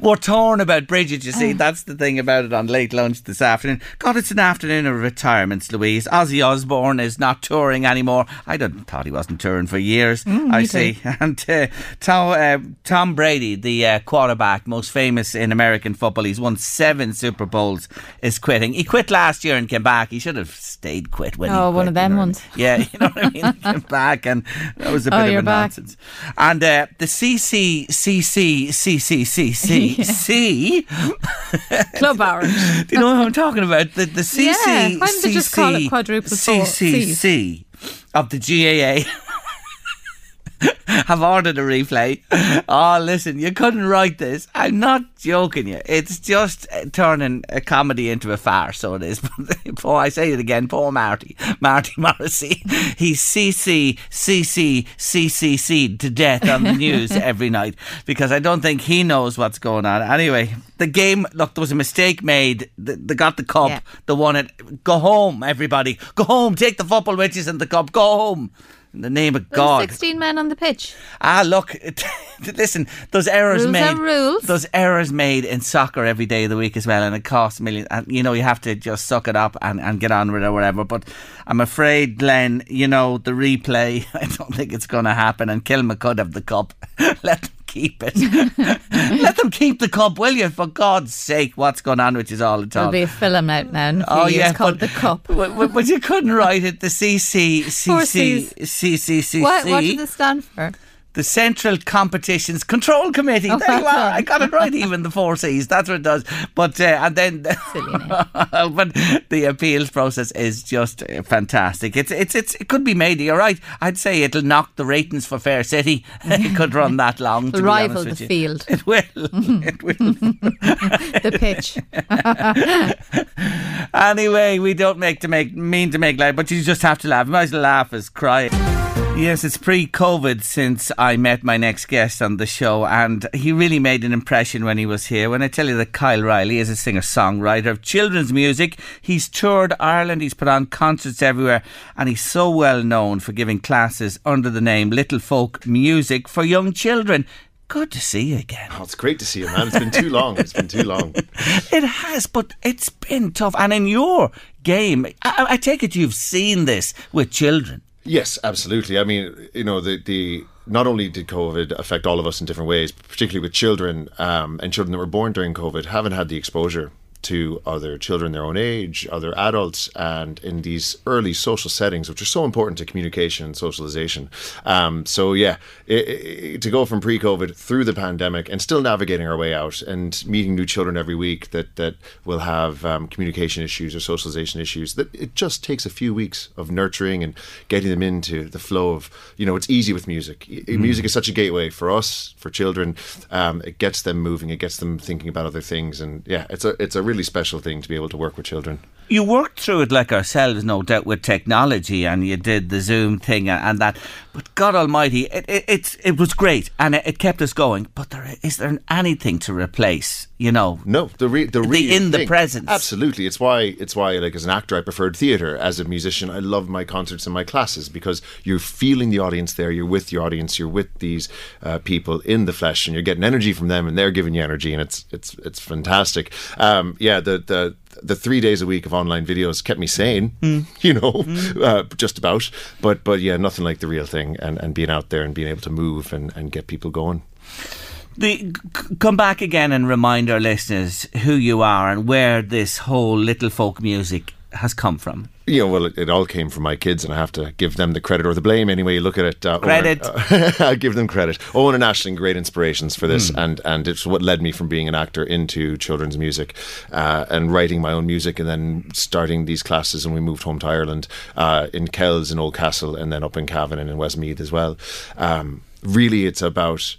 We're torn about Bridget, you see. That's the thing about it on late lunch this afternoon. God, it's an afternoon of retirements, Louise. Ozzy Osbourne is not touring anymore. I didn't thought he wasn't touring for years. Mm, I see. Too. And uh, Tom, uh, Tom Brady, the uh, quarterback, most famous in American football, he's won seven Super Bowls, is quitting. He quit last year and came back. He should have stayed quit when oh, he one of them you know ones. Yeah, you know what I mean? He came back and that was a oh, bit of a back. nonsense. And uh, the CCCC, CCCC, C. C, C, C. Club Orange. Do you know what I'm talking about? The the CC. Yeah, why don't they just call it quadruple CCC of the GAA. have ordered a replay. Oh, listen, you couldn't write this. I'm not joking you. It's just uh, turning a comedy into a farce, so it is. poor, I say it again, poor Marty, Marty Morrissey. He's CC, CC, CCC to death on the news every night because I don't think he knows what's going on. Anyway, the game, look, there was a mistake made. They got the cup, yeah. the won it. Go home, everybody. Go home. Take the football witches and the cup. Go home. In the name of God. 16 men on the pitch. Ah, look, listen, those errors rules made. rules. Those errors made in soccer every day of the week as well, and it costs millions. And, you know, you have to just suck it up and, and get on with it or whatever. But I'm afraid, Glen, you know, the replay, I don't think it's going to happen. And Kilmacud have the cup. Let keep it. Let them keep the cup, will you? For God's sake, what's going on with you all the time? There'll be a film out now. In a few oh, years yeah, called but, The Cup. But, but, you couldn't write it the CC, CC, CCCC. What, what does it stand for? The Central Competitions Control Committee. Oh, there you are. I got it right, even the four C's. That's what it does. But uh, and then, but the appeals process is just uh, fantastic. It's it's it's it could be made. You're right. I'd say it'll knock the ratings for Fair City. it could run that long. To rival the field. It will. it will. the pitch. anyway, we don't make to make mean to make light, but you just have to laugh. You might as well laugh as cry. Yes, it's pre COVID since I met my next guest on the show, and he really made an impression when he was here. When I tell you that Kyle Riley is a singer songwriter of children's music, he's toured Ireland, he's put on concerts everywhere, and he's so well known for giving classes under the name Little Folk Music for young children. Good to see you again. Oh, it's great to see you, man. It's been too long. It's been too long. it has, but it's been tough. And in your game, I, I take it you've seen this with children. Yes, absolutely. I mean, you know, the the not only did COVID affect all of us in different ways, particularly with children um, and children that were born during COVID, haven't had the exposure to other children their own age, other adults, and in these early social settings, which are so important to communication and socialization. Um, so, yeah, it, it, to go from pre COVID through the pandemic and still navigating our way out and meeting new children every week that, that will have um, communication issues or socialization issues, that it just takes a few weeks of nurturing and getting them into the flow of, you know, it's easy with music. Mm. Music is such a gateway for us, for children. Um, it gets them moving, it gets them thinking about other things. And yeah, it's a, it's a really special thing to be able to work with children. You worked through it like ourselves, no doubt, with technology, and you did the Zoom thing and that. But God Almighty, it it, it, it was great, and it, it, kept us going. But there is there anything to replace? You know, no. The re, the, the in the presence. Absolutely, it's why it's why like as an actor, I preferred theatre. As a musician, I love my concerts and my classes because you're feeling the audience there. You're with the audience. You're with these uh, people in the flesh, and you're getting energy from them, and they're giving you energy, and it's it's it's fantastic. Um, yeah, the the the three days a week of online videos kept me sane, mm. you know, mm. uh, just about. But but yeah, nothing like the real thing, and, and being out there and being able to move and, and get people going. The, come back again and remind our listeners who you are and where this whole little folk music has come from. You know, well, it, it, all came from my kids, and I have to give them the credit or the blame. Anyway, you look at it. Uh, credit. uh, I give them credit. Owen and Ashling, great inspirations for this, mm. and and it's what led me from being an actor into children's music, uh, and writing my own music, and then starting these classes. And we moved home to Ireland uh, in Kells in Oldcastle, and then up in Cavan and in Westmeath as well. Um, really, it's about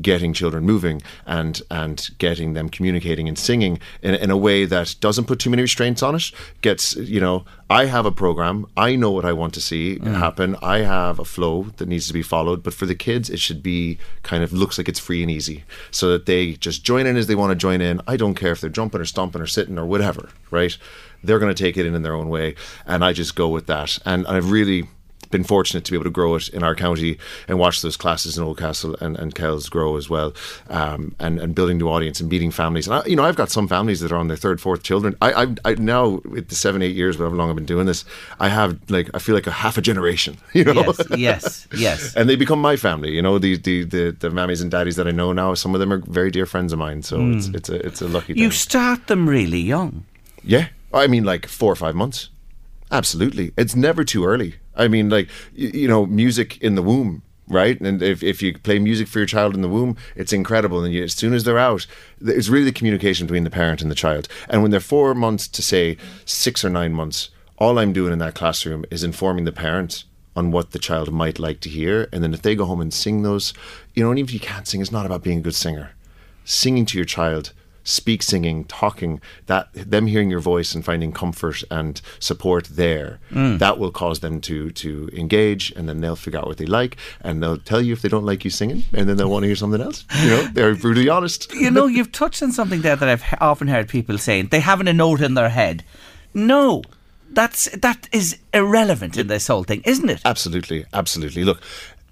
getting children moving and and getting them communicating and singing in, in a way that doesn't put too many restraints on it gets you know i have a program i know what i want to see mm. happen i have a flow that needs to be followed but for the kids it should be kind of looks like it's free and easy so that they just join in as they want to join in i don't care if they're jumping or stomping or sitting or whatever right they're going to take it in in their own way and i just go with that and i've really been fortunate to be able to grow it in our county and watch those classes in Oldcastle and, and Kells grow as well, um, and and building new audience and meeting families. And I, you know, I've got some families that are on their third, fourth children. I, I, I now with the seven, eight years, however long I've been doing this, I have like I feel like a half a generation. You know, yes, yes, yes. and they become my family. You know, the the the, the mammies and daddies that I know now. Some of them are very dear friends of mine. So mm. it's it's a it's a lucky. You thing. start them really young. Yeah, I mean like four or five months. Absolutely, it's never too early. I mean, like you, you know, music in the womb right? And if, if you play music for your child in the womb, it's incredible. And you, as soon as they're out, it's really the communication between the parent and the child. And when they're four months to say six or nine months, all I'm doing in that classroom is informing the parent on what the child might like to hear. And then if they go home and sing those, you know, and even if you can't sing, it's not about being a good singer. Singing to your child speak singing, talking, that them hearing your voice and finding comfort and support there, mm. that will cause them to to engage, and then they'll figure out what they like, and they'll tell you if they don't like you singing, and then they'll want to hear something else. You know, they're brutally honest. you know, you've touched on something there that I've often heard people saying they haven't a note in their head. No, that's that is irrelevant in this whole thing, isn't it? Absolutely, absolutely. Look,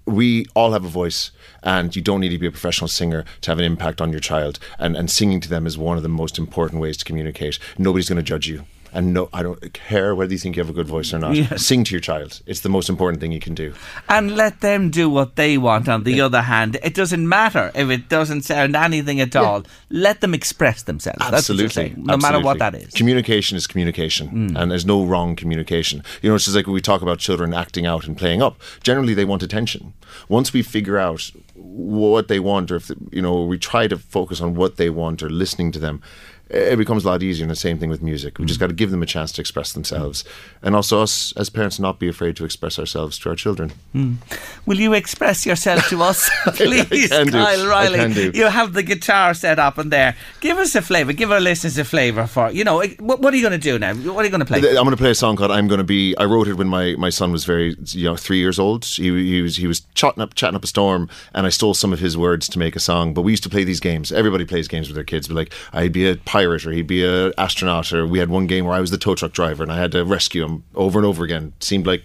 we all have a voice and you don't need to be a professional singer to have an impact on your child. And, and singing to them is one of the most important ways to communicate. Nobody's going to judge you and no, I don't care whether you think you have a good voice or not. Yes. Sing to your child. It's the most important thing you can do. And let them do what they want. On the yeah. other hand, it doesn't matter if it doesn't sound anything at all. Yeah. Let them express themselves. Absolutely. no Absolutely. matter what that is. Communication is communication, mm. and there's no wrong communication. You know, it's just like when we talk about children acting out and playing up. Generally, they want attention. Once we figure out what they want, or if you know, we try to focus on what they want, or listening to them it becomes a lot easier. And the same thing with music. We just mm. got to give them a chance to express themselves, and also us as parents not be afraid to express ourselves to our children. Mm. Will you express yourself to us, please, I, I Kyle Riley? You have the guitar set up in there. Give us a flavour. Give our listeners a flavour for you know. What, what are you going to do now? What are you going to play? I'm going to play a song called "I'm Going to Be." I wrote it when my, my son was very you know three years old. He, he was he was chatting up chatting up a storm, and I stole some of his words to make a song. But we used to play these games. Everybody plays games with their kids. But like I'd be a pirate or he'd be an astronaut or we had one game where I was the tow truck driver and I had to rescue him over and over again. It seemed like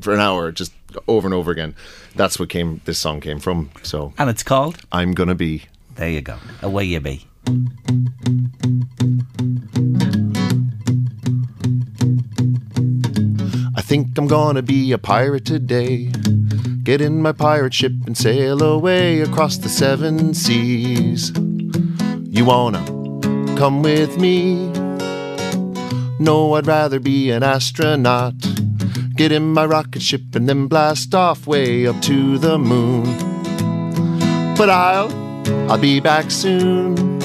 for an hour, just over and over again. That's what came. This song came from. So and it's called "I'm Gonna Be." There you go. Away you be. I think I'm gonna be a pirate today. Get in my pirate ship and sail away across the seven seas. You wanna come with me. No, I'd rather be an astronaut. Get in my rocket ship and then blast off way up to the moon. But I'll, I'll be back soon.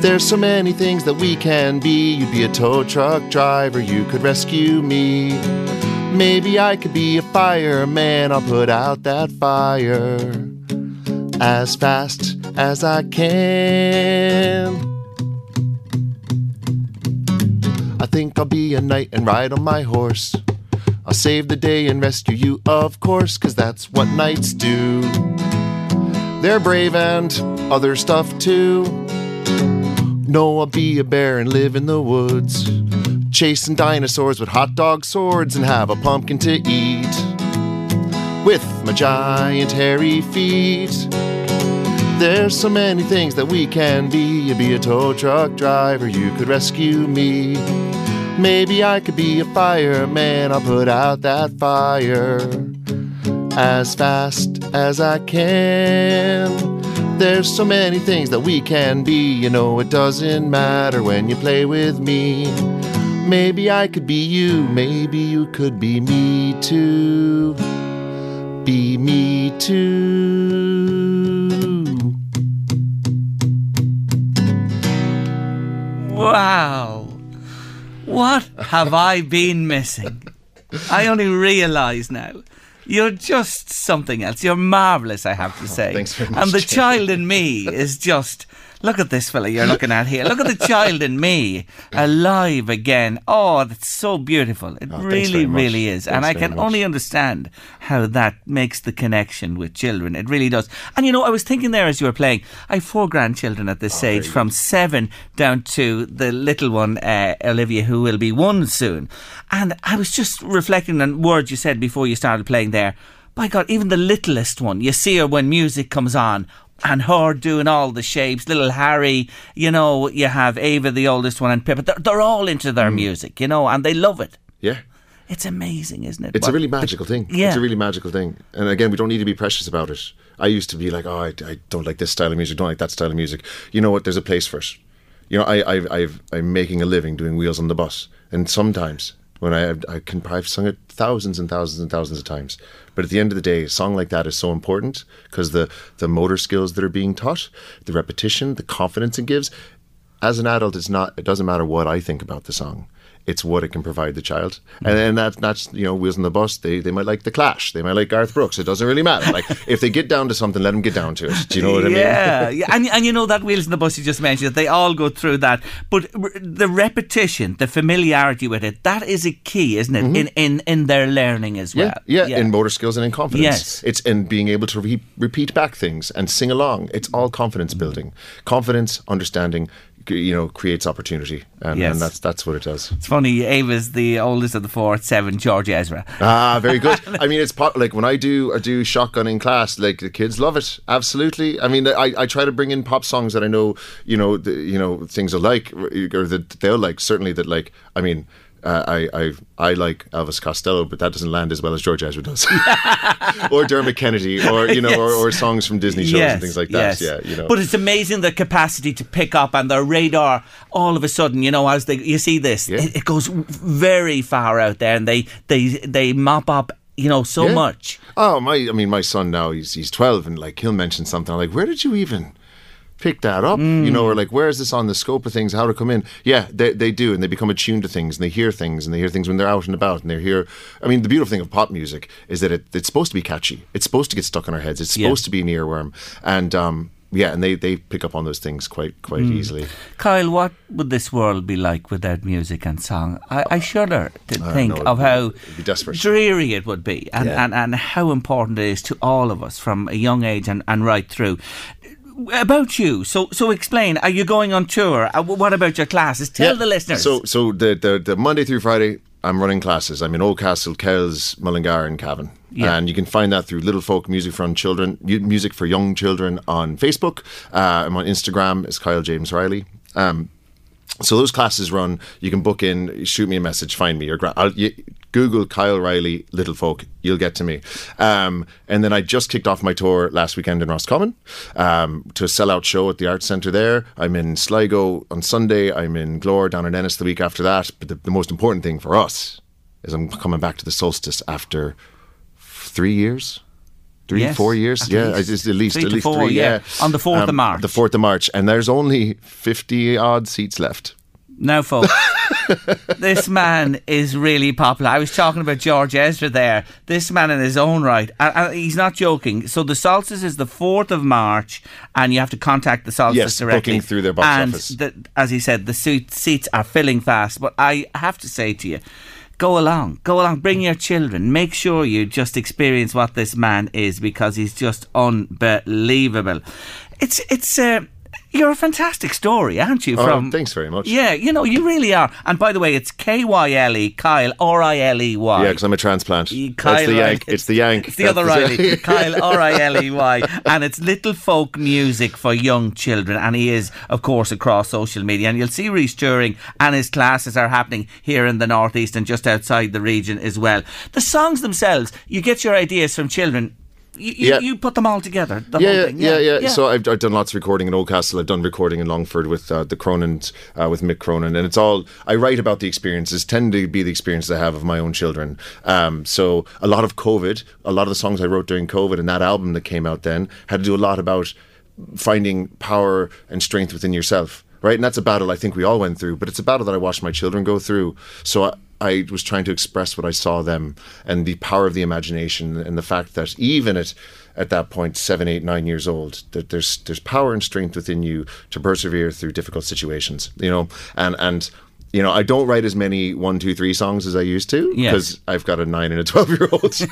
There's so many things that we can be. You'd be a tow truck driver, you could rescue me. Maybe I could be a fireman, I'll put out that fire as fast as I can. I think I'll be a knight and ride on my horse. I'll save the day and rescue you, of course, cause that's what knights do. They're brave and other stuff too. No, I'll be a bear and live in the woods. Chasing dinosaurs with hot dog swords and have a pumpkin to eat. With my giant hairy feet. There's so many things that we can be. You'd be a tow truck driver, you could rescue me. Maybe I could be a fireman, I'll put out that fire as fast as I can. There's so many things that we can be, you know, it doesn't matter when you play with me. Maybe I could be you, maybe you could be me too. Be me too. Wow. What have I been missing? I only realise now. You're just something else. You're marvellous, I have to oh, say. thanks very much, And the child in me is just. Look at this fella you're looking at here. Look at the child in me, alive again. Oh, that's so beautiful. It Oh, really, really is. and I can much. only understand how that makes the connection with children. It really does. And you know, I was thinking there as you were playing, I have four grandchildren at Oh, this age, from seven down to the little one, uh, Olivia, who will be one soon. And I was just reflecting on words you said before you started playing there. By God, even the littlest one, you see her when music comes on. And her doing all the shapes, little Harry, you know, you have Ava, the oldest one, and Pippa. They're, they're all into Mm. their music, you know, and they love it. Yeah. It's amazing, isn't it? It's a really magical thing. Yeah. It's a really magical thing. And again, we don't need to be precious about it. I used to be like, oh, I, I don't like this style of music, don't like that style of music. You know what? There's a place for it. You know, I, I've, I've, I'm making a living doing wheels on the bus. And sometimes when I, I can, I've sung it thousands and thousands and thousands of times. But at the end of the day, a song like that is so important because the, the motor skills that are being taught, the repetition, the confidence it gives, as an adult, it's not. It doesn't matter what I think about the song. It's what it can provide the child, and then that, that's you know wheels on the bus. They they might like the Clash, they might like Garth Brooks. It doesn't really matter. Like if they get down to something, let them get down to it. Do you know what I mean? Yeah, yeah. And, and you know that wheels on the bus you just mentioned, they all go through that. But the repetition, the familiarity with it, that is a key, isn't it? In, in in their learning as well. Mm-hmm. Yeah, yeah, in motor skills and in confidence. Yes. It's in being able to re- repeat back things and sing along. It's all confidence building. Confidence, understanding, you know, creates opportunity, and, Yes. and that's that's what it does. It's funny, Ava's the oldest of the four, at seven, George Ezra. Ah, very good. I mean, it's po- like when I do I do shotgun in class, like the kids love it. Absolutely. I mean, I, I try to bring in pop songs that I know, you know, the, you know things I like or that they'll like. Certainly, that like. I mean. Uh, I, I I like Elvis Costello, but that doesn't land as well as George Ezra does, or Dermot Kennedy, or you know, or, Yes. or songs from Disney shows and things like that. yes. Yeah, you know. But it's amazing the capacity to pick up and their radar. All of a sudden, you know, as they you see this, Yeah. it, it goes very far out there, and they they they mop up, you know, so Yeah. much. Oh my! I mean, my son now he's he's twelve, and like he'll mention something. I'm like, where did you even pick that up? You know, or like, where is this on the scope of things? How to come in? Yeah, they they do, and they become attuned to things, and they hear things, and they hear things when they're out and about, and they hear. I mean, the beautiful thing of pop music is that it, it's supposed to be catchy. It's supposed to get stuck in our heads. It's Yeah. supposed to be an earworm, and um, yeah, and they they pick up on those things quite quite easily. Kyle, what would this world be like without music and song? I, I shudder to think of how it'd be desperate. dreary it would be and, Yeah. and, and how important it is to all of us from a young age and, and right through. About you, so so explain. Are you going on tour? Uh, What about your classes? Tell Yeah. the listeners. So, so the, the the Monday through Friday, I'm running classes. I'm in Oldcastle, Kells, Mullingar, and Cavan. Yeah. And you can find that through Little Folk Music for Children, Music for Young Children on Facebook. Uh, I'm on Instagram. It's Kyle James Riley. Um, so those classes run. You can book in, shoot me a message, find me. Or gra- I'll, you, Google Kyle Riley Little Folk. You'll get to me. Um, and then I just kicked off my tour last weekend in Roscommon um, to a sellout show at the Arts Centre there. I'm in Sligo on Sunday. I'm in Glór down in Ennis the week after that. But the, the most important thing for us is I'm coming back to the solstice after three years. Three, Yes, four years, at yeah, least. at least Three at to least four, three, yeah. yeah. Um, On the 4th of March. The fourth of March, and there's only fifty odd seats left. Now, folks, this man is really popular. I was talking about George Ezra there. This man, in his own right, and, and he's not joking. So the solstice is the fourth of March, and you have to contact the solstice Yes, directly booking through their box and office. The, as he said, the suit, seats are filling fast. But I have to say to you. Go along, go along, bring your children. Make sure you just experience what this man is because he's just unbelievable. It's it's uh, you're a fantastic story, aren't you? Oh, thanks very much. yeah, you know, you really are. And by the way, it's K Y L E, Kyle, R I L E Y. Yeah, because I'm a transplant. You- That's the yank. It's the yank. It's the other Riley, Kyle R I L E Y, and it's little folk music for young children. And he is, of course, across social media. And you'll see where he's touring, and his classes are happening here in the northeast and just outside the region as well. The songs themselves, you get your ideas from children. You, Yeah. you put them all together. The yeah, whole yeah, thing. yeah, yeah, So I've, I've done lots of recording in Oldcastle. I've done recording in Longford with uh, the Cronins, uh, with Mick Cronin, and it's all I write about the experiences. Tend to be the experiences I have of my own children. Um, so a lot of COVID, a lot of the songs I wrote during COVID, and that album that came out then had to do a lot about finding power and strength within yourself, right? And that's a battle I think we all went through, but it's a battle that I watched my children go through. So I, I was trying to express what I saw them and the power of the imagination and the fact that even at at that point, seven, eight, nine years old, that there's there's power and strength within you to persevere through difficult situations. You know, and and you know, I don't write as many one, two, three songs as I used to Yes. because I've got a nine and a twelve year old. you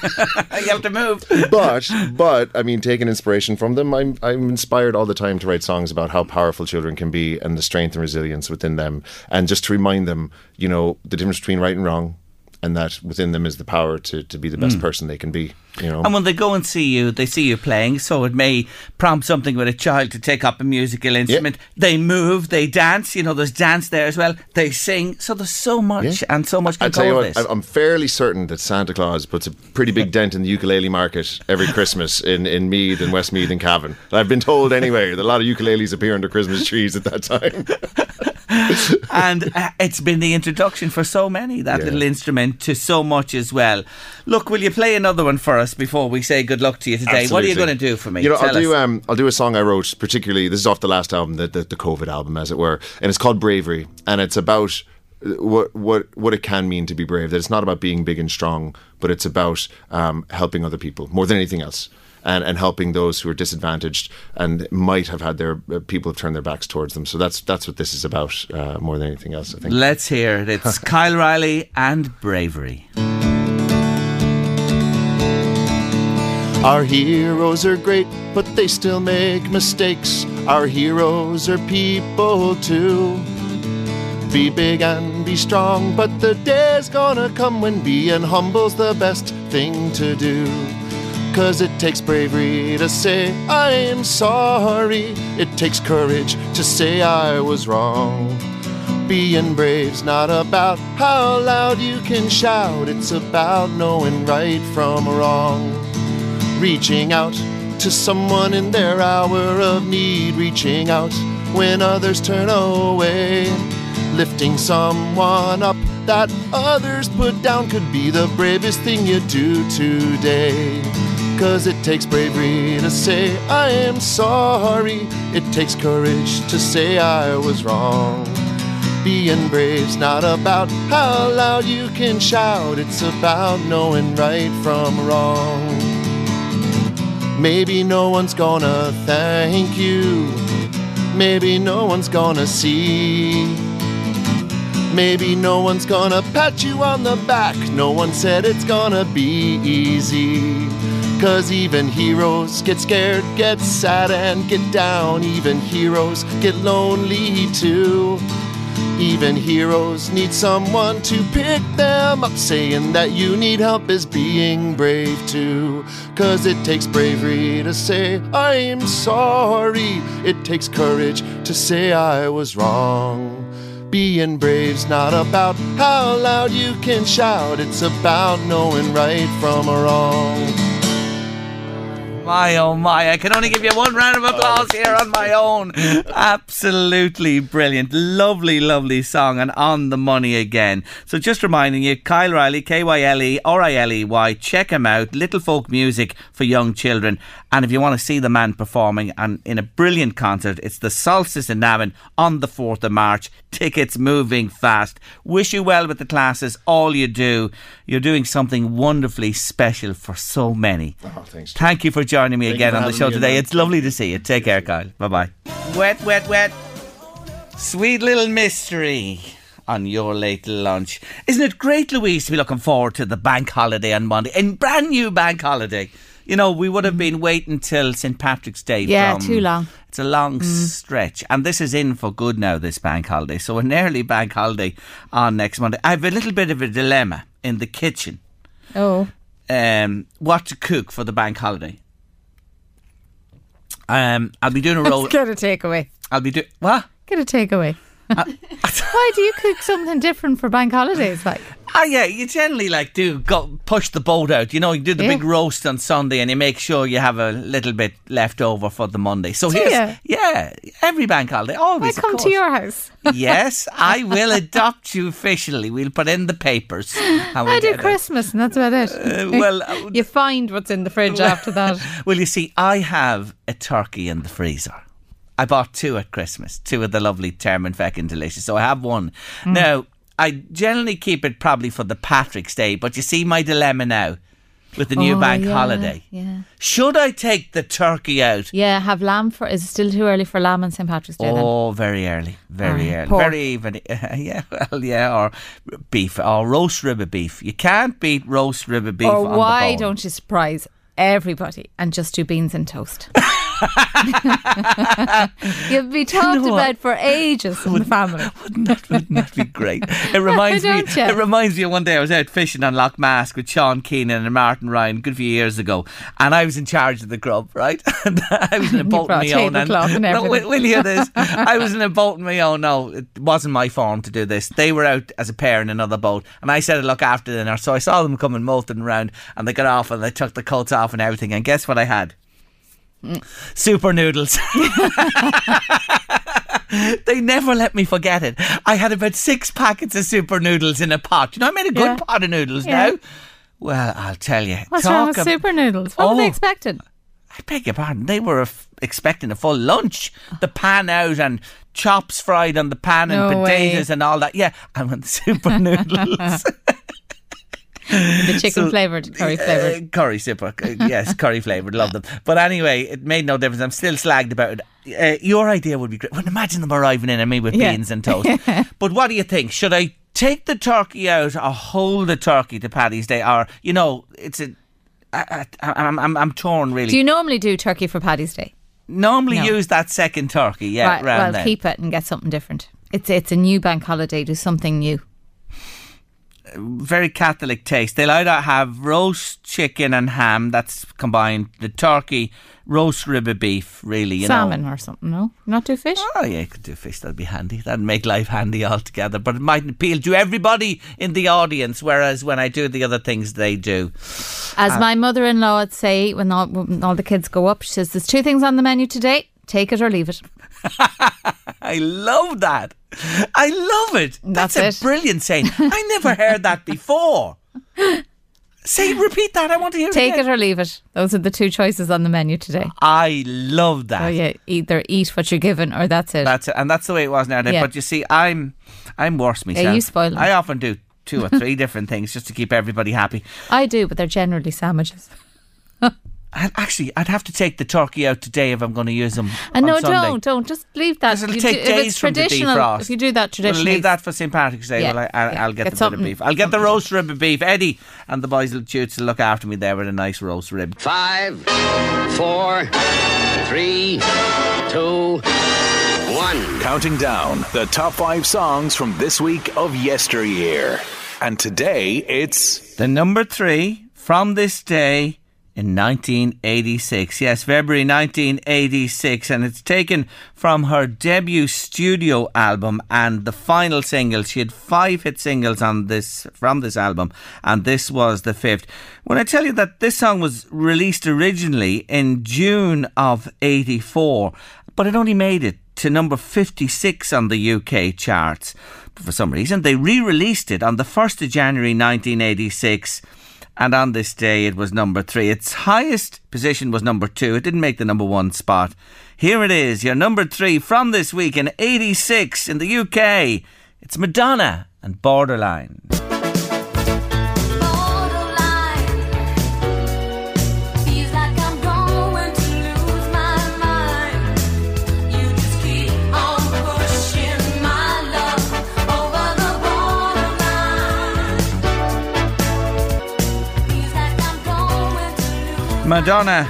have to move. but but I mean, taking inspiration from them, I'm I'm inspired all the time to write songs about how powerful children can be and the strength and resilience within them, and just to remind them, you know, the difference between right and wrong, and that within them is the power to to be the best hmm. person they can be. You know, And when they go and see you, they see you playing, so it may prompt something with a child to take up a musical instrument. They move, they dance, you know, there's dance there as well. They sing, so there's so much, Yeah. and so much I can tell go you with what, this. I'm fairly certain that Santa Claus puts a pretty big dent in the ukulele market every Christmas in, in Meath and Westmeath and Cavan. I've been told anyway that a lot of ukuleles appear under Christmas trees at that time. and uh, it's been the introduction for so many, that Yeah. little instrument, to so much as well. Look, will you play another one for us before we say good luck to you today? What are you going to do for me? You know, Tell I'll do us. um, I'll do a song I wrote, particularly. This is off the last album, the the, the COVID album, as it were, and it's called Bravery, and it's about uh, what what what it can mean to be brave. That it's not about being big and strong, but it's about um, helping other people more than anything else. And, and helping those who are disadvantaged and might have had their uh, people have turned their backs towards them. So that's that's what this is about uh, more than anything else. I think. Let's hear it. It's Kyle Riley and Bravery. Our heroes are great, but they still make mistakes. Our heroes are people too. Be big and be strong, but the day's gonna come when being humble's the best thing to do. Cause it takes bravery to say I'm sorry. It takes courage to say I was wrong. Being brave's not about how loud you can shout, it's about knowing right from wrong reaching out to someone in their hour of need, reaching out when others turn away. Lifting someone up that others put down could be the bravest thing you do today. Cause it takes bravery to say, I am sorry. It takes courage to say, I was wrong. Being brave's not about how loud you can shout, it's about knowing right from wrong. Maybe no one's gonna thank you. Maybe no one's gonna see. Maybe no one's gonna pat you on the back. No one said it's gonna be easy. Cause even heroes get scared, get sad, and get down. Even heroes get lonely too. Even heroes need someone to pick them up. Saying that you need help is being brave too. Cause it takes bravery to say, I'm sorry. It takes courage to say I was wrong. Being brave's not about how loud you can shout, it's about knowing right from wrong. My oh my, I can only give you one round of oh, applause here on my own. Absolutely brilliant. Lovely, lovely song and on the money again. So just reminding you, Kyle Riley, K Y L E R I L E Y, check him out. Little folk music for young children. And if you want to see the man performing and in a brilliant concert, it's the Solstice in Navan on the 4th of March. Tickets moving fast. Wish you well with the classes, all you do. You're doing something wonderfully special for so many. Oh, thanks. Thank you for joining me Thank again on the show today. again. It's lovely to see you. Take care, Kyle. Bye bye. Wet, wet, wet. Sweet little mystery on your late lunch. Isn't it great, Louise, to be looking forward to the bank holiday on Monday? And brand new bank holiday. You know, we would have been waiting till St. Patrick's Day. Yeah, from- too long. It's a long stretch. And this is in for good now, this bank holiday. So an early bank holiday on next Monday. I have a little bit of a dilemma in the kitchen Oh, um, what to cook for the bank holiday. Um, I'll be doing a roll. get a takeaway. I'll be doing what? Get a takeaway. Why do you cook something different for bank holidays? Like, Oh yeah, you generally like do go push the boat out. You know, you do the Yeah. big roast on Sunday, and you make sure you have a little bit left over for the Monday. So here's yeah, every bank holiday I always. of come to your house. yes, I will adopt you officially. We'll put in the papers. we'll I do get it. Christmas, and that's about it. Uh, well, uh, you find what's in the fridge after that. Well, you see, I have a turkey in the freezer. I bought two at Christmas, two of the lovely Termonfeckin Delicious. So I have one. Mm. Now, I generally keep it probably for the Patrick's Day, but you see my dilemma now with the new Oh, bank yeah, holiday. Yeah. Should I take the turkey out? Yeah, have lamb for. Is it still too early for lamb on St Patrick's Day? then? Oh, very early, very Aye, early, pork. very even. yeah, well, yeah, or beef, or roast rib of beef. You can't beat roast rib of beef. or on the why don't you surprise everybody and just do beans and toast? You'll be talked know about for ages in the family. Wouldn't that, wouldn't that be great? It reminds me. Don't? It reminds me of one day I was out fishing on Loch Mask with Sean Keenan and Martin Ryan, a good few years ago, and I was in charge of the grub, right? and I was in a boat on my own. tablecloth and no, will, will you hear this? I was in a boat on my own. No, it wasn't my form to do this. They were out as a pair in another boat, and I said I'd look after dinner. So I saw them coming molting around, and they got off and they took the coats off and everything. And guess what I had? Super noodles. they never let me forget it. I had about six packets of super noodles in a pot. You know, I made a good Yeah. pot of noodles Yeah. now. Well, I'll tell you. What's talk wrong with ab- super noodles? What were they Oh. expecting? I beg your pardon. They were f- expecting a full lunch. The pan out and chops fried on the pan and No way. potatoes and all that. Yeah, I with super noodles. The chicken flavoured, curry Uh, flavoured. curry super. uh, Yes, curry flavoured. Love them. But anyway, it made no difference. I'm still slagged about it. Uh, your idea would be great. Well, imagine them arriving in and me with Yeah. beans and toast. but what do you think? Should I take the turkey out or hold the turkey to Paddy's Day? Or, you know, it's a. I, I, I'm, I'm, I'm torn really. Do you normally do turkey for Paddy's Day? normally No. use that second turkey? Yeah, right. Well, then. keep it and get something different. It's it's a new bank holiday. Do something new. Very Catholic taste. They'll either have roast chicken and ham, that's combined, the turkey, roast rib of beef, really, you Salmon know. or something. No, not do fish. Oh, yeah, you could do fish, that'd be handy. That'd make life handy altogether. But it mightn't appeal to everybody in the audience, whereas when I do the other things they do. As Uh, my mother-in-law would say when all, when all the kids go up, she says, "There's two things on the menu today: take it or leave it." I love that. I love it. That's, That's a brilliant saying. I never heard that before. Say, repeat that. I want to hear it. Take it. it or leave it. Those are the two choices on the menu today. I love that. Oh yeah, either eat what you're given or that's it. That's it, and that's the way it was nowadays. Yeah. But you see, I'm I'm worse myself. you spoil 'em. I often do two or three different things just to keep everybody happy. I do, but they're generally sandwiches. And actually, I'd have to take the turkey out today if I'm going to use them. And uh, on no, Sunday. don't, don't. Just leave that. it'll You take do- if days it's from the traditional, defrost. if you do that Well, traditionally, leave that for St Patrick's Day. Yeah, Well, I, I'll, yeah. I'll get, Get the bit of beef. I'll get the roast rib of beef. Eddie and the boys will choose to look after me there with a nice roast rib. Five, four, three, two, one. Counting down the top five songs from this week of yesteryear. And today it's The number three from this day in 1986. Yes, February 1986. And it's taken from her debut studio album and the final single. She had five hit singles on this from this album, and this was the fifth. When I tell you that this song was released originally in June of 84, but it only made it to number 56 on the UK charts. But for some reason, they re released it on the 1st of January 1986 and on this day it was number three. Its highest position was number two. It didn't make the number one spot. Here it is, your number three from this week in 86 in the UK. It's Madonna and Borderline. Madonna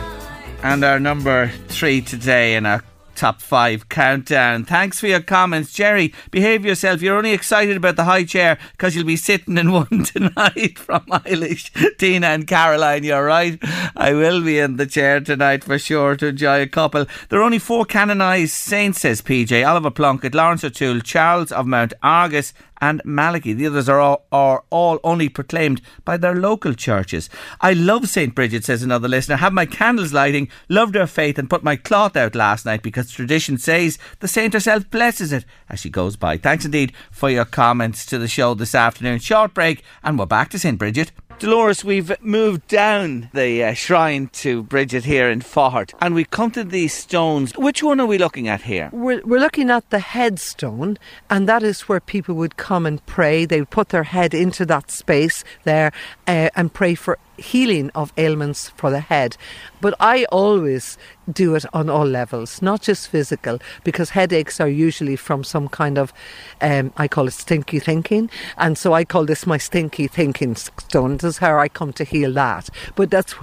and our number three today in our top five countdown. Thanks for your comments. Jerry, behave yourself. You're only excited about the high chair because you'll be sitting in one tonight from Eilish, Tina and Caroline. You're right. I will be in the chair tonight for sure to enjoy a couple. There are only four canonised saints, says PJ. Oliver Plunkett, Lawrence O'Toole, Charles of Mount Argus, and Malachy. The others are all, are all only proclaimed by their local churches. I love St. Bridget, says another listener. Have my candles lighting, loved her faith, and put my cloth out last night because tradition says the saint herself blesses it as she goes by. Thanks indeed for your comments to the show this afternoon. Short break, and we're back to St. Bridget. Dolores, we've moved down the uh, shrine to Bridget here in Faughart and we come to these stones. Which one are we looking at here? We're, we're looking at the headstone, and that is where people would come and pray. They would put their head into that space there uh, and pray for healing of ailments for the head. But I always do it on all levels, not just physical, because headaches are usually from some kind of, um, I call it stinky thinking. And so I call this my stinky thinking stone. This is how I come to heal that. But that's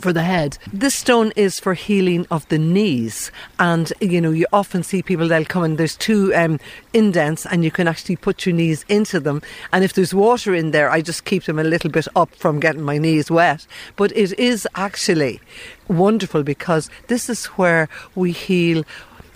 for the head. This stone is for healing of the knees, and you know you often see people they'll come and there's two um, indents, and you can actually put your knees into them. And if there's water in there, I just keep them a little bit up from getting my knees wet. But it is actually wonderful because this is where we heal.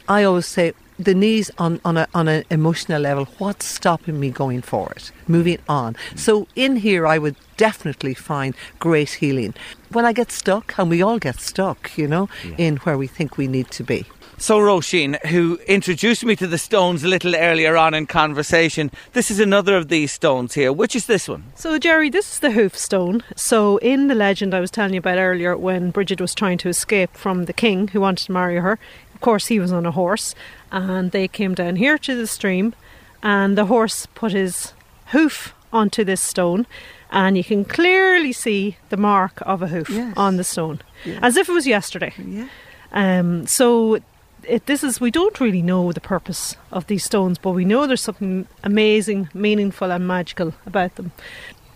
I always say the knees on, on, a, on an emotional level, what's stopping me going forward, moving on? So in here, I would definitely find great healing. When I get stuck, and we all get stuck, you know, yeah. in where we think we need to be. So, Roisin, who introduced me to the stones a little earlier on in conversation, this is another of these stones here. Which is this one? So, Jerry, this is the hoof stone. So, in the legend I was telling you about earlier, when Bridget was trying to escape from the king who wanted to marry her, of course, he was on a horse, and they came down here to the stream, and the horse put his hoof onto this stone, and you can clearly see the mark of a hoof yes. on the stone, as if it was yesterday. Yeah. Um, so it, this is we don't really know the purpose of these stones, but we know there's something amazing, meaningful, and magical about them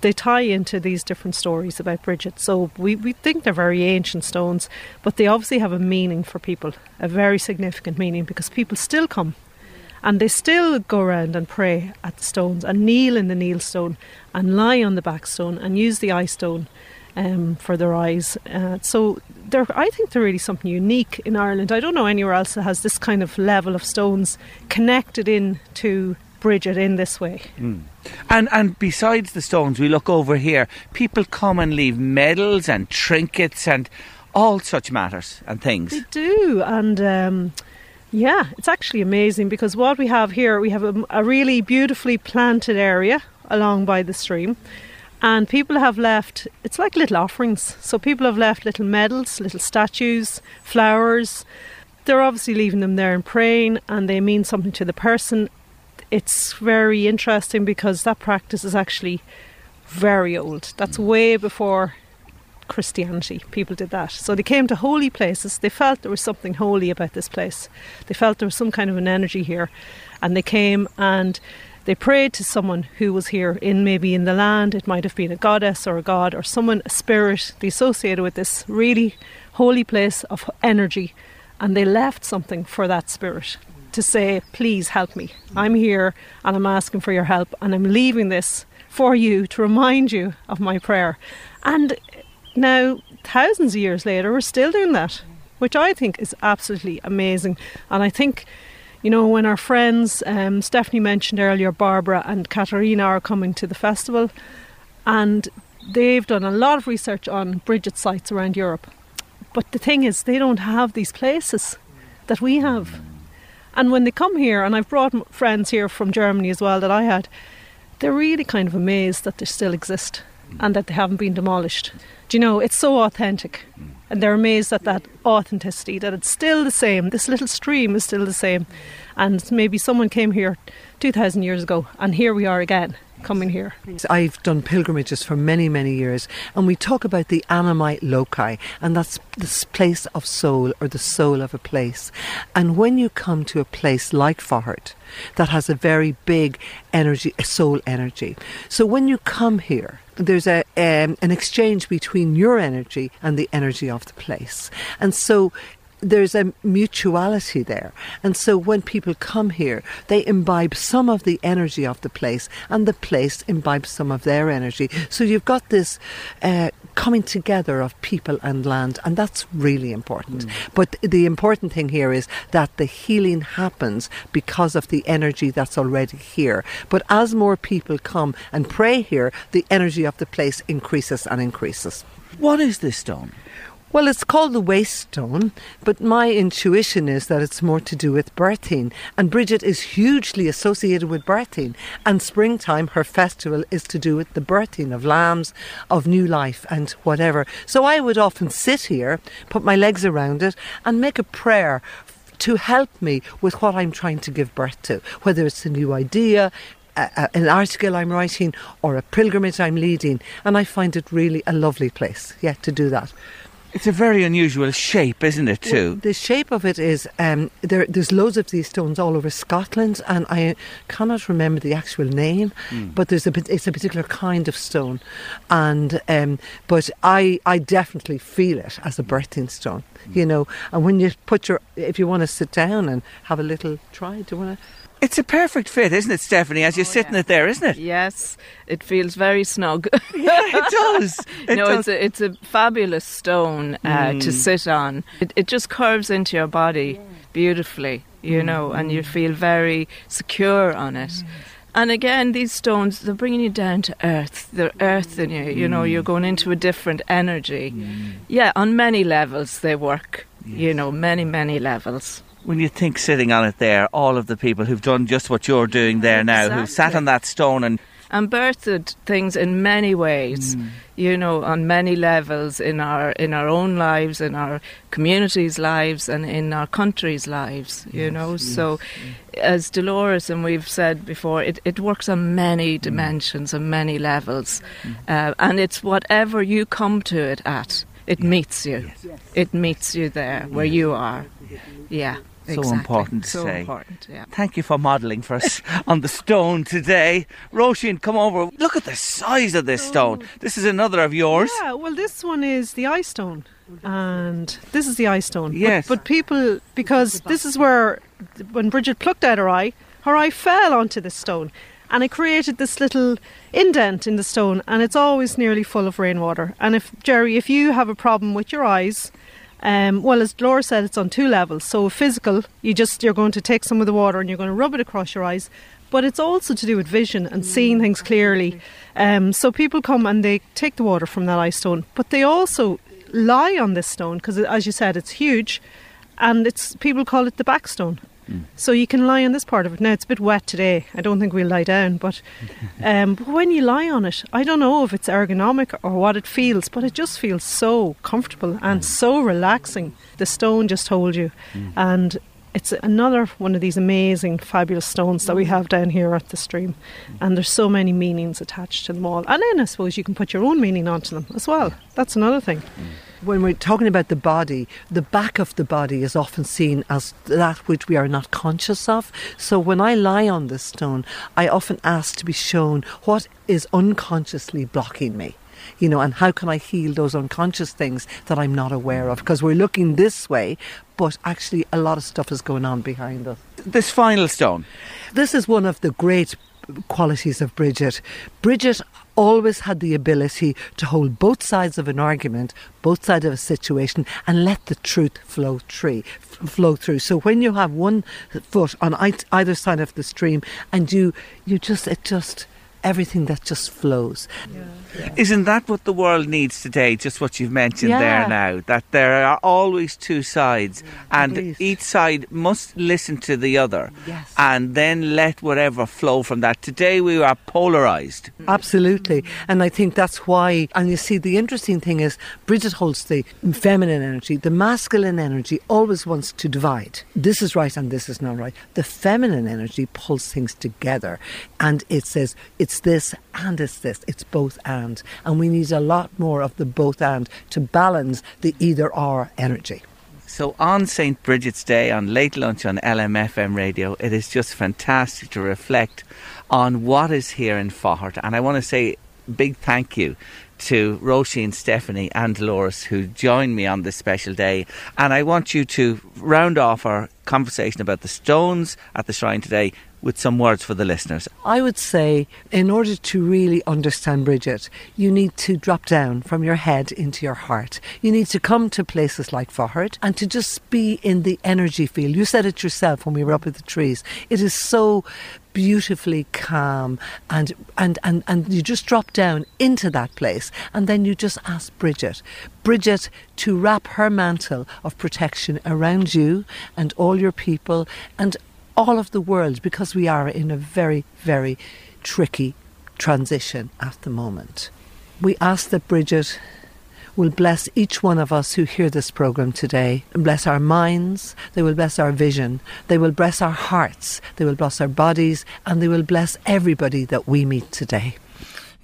they tie into these different stories about Bridget. So we, we think they're very ancient stones, but they obviously have a meaning for people, a very significant meaning because people still come and they still go around and pray at the stones and kneel in the kneel stone and lie on the back stone and use the eye stone um, for their eyes. Uh, so they're, I think they're really something unique in Ireland. I don't know anywhere else that has this kind of level of stones connected in to Bridget in this way. Mm. And and besides the stones, we look over here. People come and leave medals and trinkets and all such matters and things. They do, and. Um, yeah, it's actually amazing because what we have here, we have a, a really beautifully planted area along by the stream and people have left it's like little offerings so people have left little medals little statues flowers they're obviously leaving them there and praying and they mean something to the person it's very interesting because that practice is actually very old. That's mm. way before Christianity. People did that. So they came to holy places. They felt there was something holy about this place. They felt there was some kind of an energy here. And they came and they prayed to someone who was here in maybe in the land. It might have been a goddess or a god or someone, a spirit, they associated with this really holy place of energy. And they left something for that spirit to say, please help me. I'm here and I'm asking for your help and I'm leaving this for you to remind you of my prayer. And now, thousands of years later, we're still doing that, which I think is absolutely amazing. And I think, you know, when our friends, um, Stephanie mentioned earlier, Barbara and Katarina are coming to the festival, and they've done a lot of research on Bridget sites around Europe. But the thing is, they don't have these places that we have. And when they come here, and I've brought friends here from Germany as well that I had, they're really kind of amazed that they still exist and that they haven't been demolished. Do you know, it's so authentic. Mm. And they're amazed at that authenticity, that it's still the same. This little stream is still the same. And maybe someone came here 2,000 years ago, and here we are again coming here. I've done pilgrimages for many, many years, and we talk about the animae loci, and that's this place of soul or the soul of a place. And when you come to a place like Faughart, that has a very big energy, soul energy. So when you come here, there's a um, an exchange between your energy and the energy of the place, and so there's a mutuality there. And so when people come here, they imbibe some of the energy of the place, and the place imbibes some of their energy. So you've got this uh, coming together of people and land, and that's really important. But the important thing here is that the healing happens because of the energy that's already here. But as more people come and pray here, the energy of the place increases and increases. What is this stone? Well, it's called the waist stone, but my intuition is that it's more to do with birthing. And Bridget is hugely associated with birthing. And springtime, her festival, is to do with the birthing of lambs, of new life, and whatever. So I would often sit here, put my legs around it, and make a prayer to help me with what I'm trying to give birth to, whether it's a new idea, a, an article I'm writing, or a pilgrimage I'm leading. And I find it really a lovely place, yeah, to do that. It's a very unusual shape, isn't it, too? Well, the shape of it is um, there. There's loads of these stones all over Scotland, and I cannot remember the actual name, Mm. but there's a it's a particular kind of stone, and um, but I I definitely feel it as a birthing stone, Mm. you know. And when you put your if you want to sit down and have a little try, do you want to? It's a perfect fit, isn't it, Stephanie, as you're sitting it there, isn't it? Yes, it feels very snug. yeah, it does. It no, does. it's a it's a fabulous stone uh, to Mm. sit on. It, it just curves into your body beautifully, you know, and you feel very secure on it. And again, these stones, they're bringing you down to earth. They're earthing you, you know, you're going into a different energy. Yeah, on many levels they work, you know, many, many levels. When you think sitting on it there, all of the people who've done just what you're doing there now, who sat on that stone and and birthed things in many ways mm. you know on many levels in our in our own lives in our communities lives and in our country's lives you know. so as Dolores and we've said before it, it works on many mm. dimensions and many levels. Mm. Uh, and it's whatever you come to it at it meets you. It meets you there where you are. Yeah so exactly. important to so say. important yeah Thank you for modelling for us on the stone today. Roisin, come over. Look at the size of this oh. stone. This is another of yours. Yeah, well, this one is the eye stone, and this is the eye stone. But- Yes. But, people, because this is where, when Bridget plucked out her eye, her eye fell onto this stone, and it created this little indent in the stone, and it's always nearly full of rainwater. And if Jerry, if you have a problem with your eyes. Um, well, as Laura said, it's on two levels. So physical, you just you're going to take some of the water and you're going to rub it across your eyes, but it's also to do with vision and seeing things clearly. Um, so people come and they take the water from that ice stone, but they also lie on this stone because, as you said, it's huge, and it's people call it the backstone. So you can lie on this part of it. Now it's a bit wet today. I don't think we'll lie down, but, um, but when you lie on it, I don't know if it's ergonomic or what it feels, but it just feels so comfortable and mm. so relaxing. The stone just holds you, mm. and it's another one of these amazing, fabulous stones that we have down here at the stream. Mm. And there's so many meanings attached to them all. And then I suppose you can put your own meaning onto them as well. That's another thing. When we're talking about the body, the back of the body is often seen as that which we are not conscious of. So when I lie on this stone, I often ask to be shown what is unconsciously blocking me. You know, and how can I heal those unconscious things that I'm not aware of? Because we're looking this way, but actually a lot of stuff is going on behind us. This final stone. This is one of the great qualities of Bridget. Bridget always had the ability to hold both sides of an argument, both sides of a situation, and let the truth flow through. Flow through. So when you have one foot on either side of the stream, and you, you just, it just, everything that just flows. Isn't that what the world needs today? Just what you've mentioned Yeah. there now. That there are always two sides, mm, and each side must listen to the other, Yes. and then let whatever flow from that. Today we are polarized. Mm. Absolutely. And I think that's why, and you see, the interesting thing is Bridget holds the feminine energy. The masculine energy always wants to divide. This is right and this is not right. The feminine energy pulls things together and it says it's this and it's this. It's both and. And we need a lot more of the both and to balance the either or energy. So on St. Bridget's Day on Late Lunch on LMFM radio, it is just fantastic to reflect on what is here in Faughart. And I want to say big thank you to Roisin, Stephanie, and Dolores who joined me on this special day. And I want you to round off our conversation about the stones at the shrine today with some words for the listeners. I would say, in order to really understand Bridget, you need to drop down from your head into your heart. You need to come to places like Faughart and to just be in the energy field. You said it yourself when we were up at the trees. It is so beautifully calm and and and, and you just drop down into that place and then you just ask Bridget Bridget to wrap her mantle of protection around you and all your people and all of the world because we are in a very, very tricky transition at the moment. We ask that Bridget will bless each one of us who hear this programme today and bless our minds, they will bless our vision, they will bless our hearts, they will bless our bodies, and they will bless everybody that we meet today.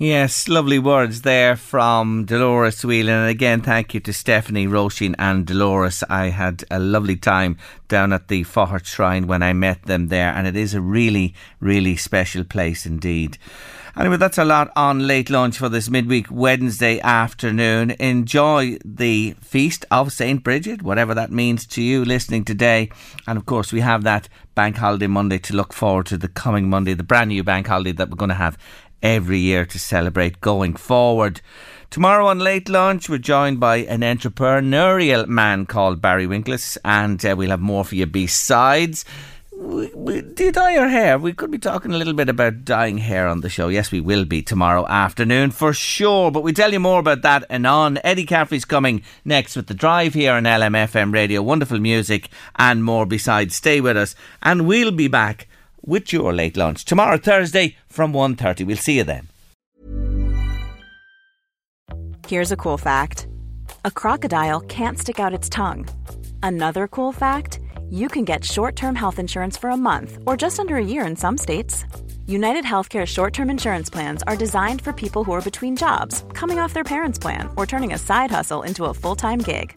Yes, lovely words there from Dolores Whelan. And again, thank you to Stephanie, Roisin, and Dolores. I had a lovely time down at the Faughart Shrine when I met them there, and it is a really, really special place indeed. Anyway, that's a lot on late lunch for this midweek Wednesday afternoon. Enjoy the feast of St. Bridget, whatever that means to you listening today. And of course, we have that bank holiday Monday to look forward to the coming Monday, the brand new bank holiday that we're going to have every year to celebrate going forward. Tomorrow on Late Lunch, we're joined by an entrepreneurial man called Barry Winkles, and uh, we'll have more for you besides. We, we, do you dye your hair? We could be talking a little bit about dyeing hair on the show. Yes, we will be tomorrow afternoon for sure. But we tell you more about that and on. Eddie Caffrey's coming next with the drive here on LMFM radio. Wonderful music and more besides. Stay with us, and we'll be back with your late lunch tomorrow Thursday from 1.30. We'll see you then. Here's a cool fact. A crocodile can't stick out its tongue. Another cool fact, you can get short-term health insurance for a month or just under a year in some states. United Healthcare short-term insurance plans are designed for people who are between jobs, coming off their parents' plan, or turning a side hustle into a full-time gig.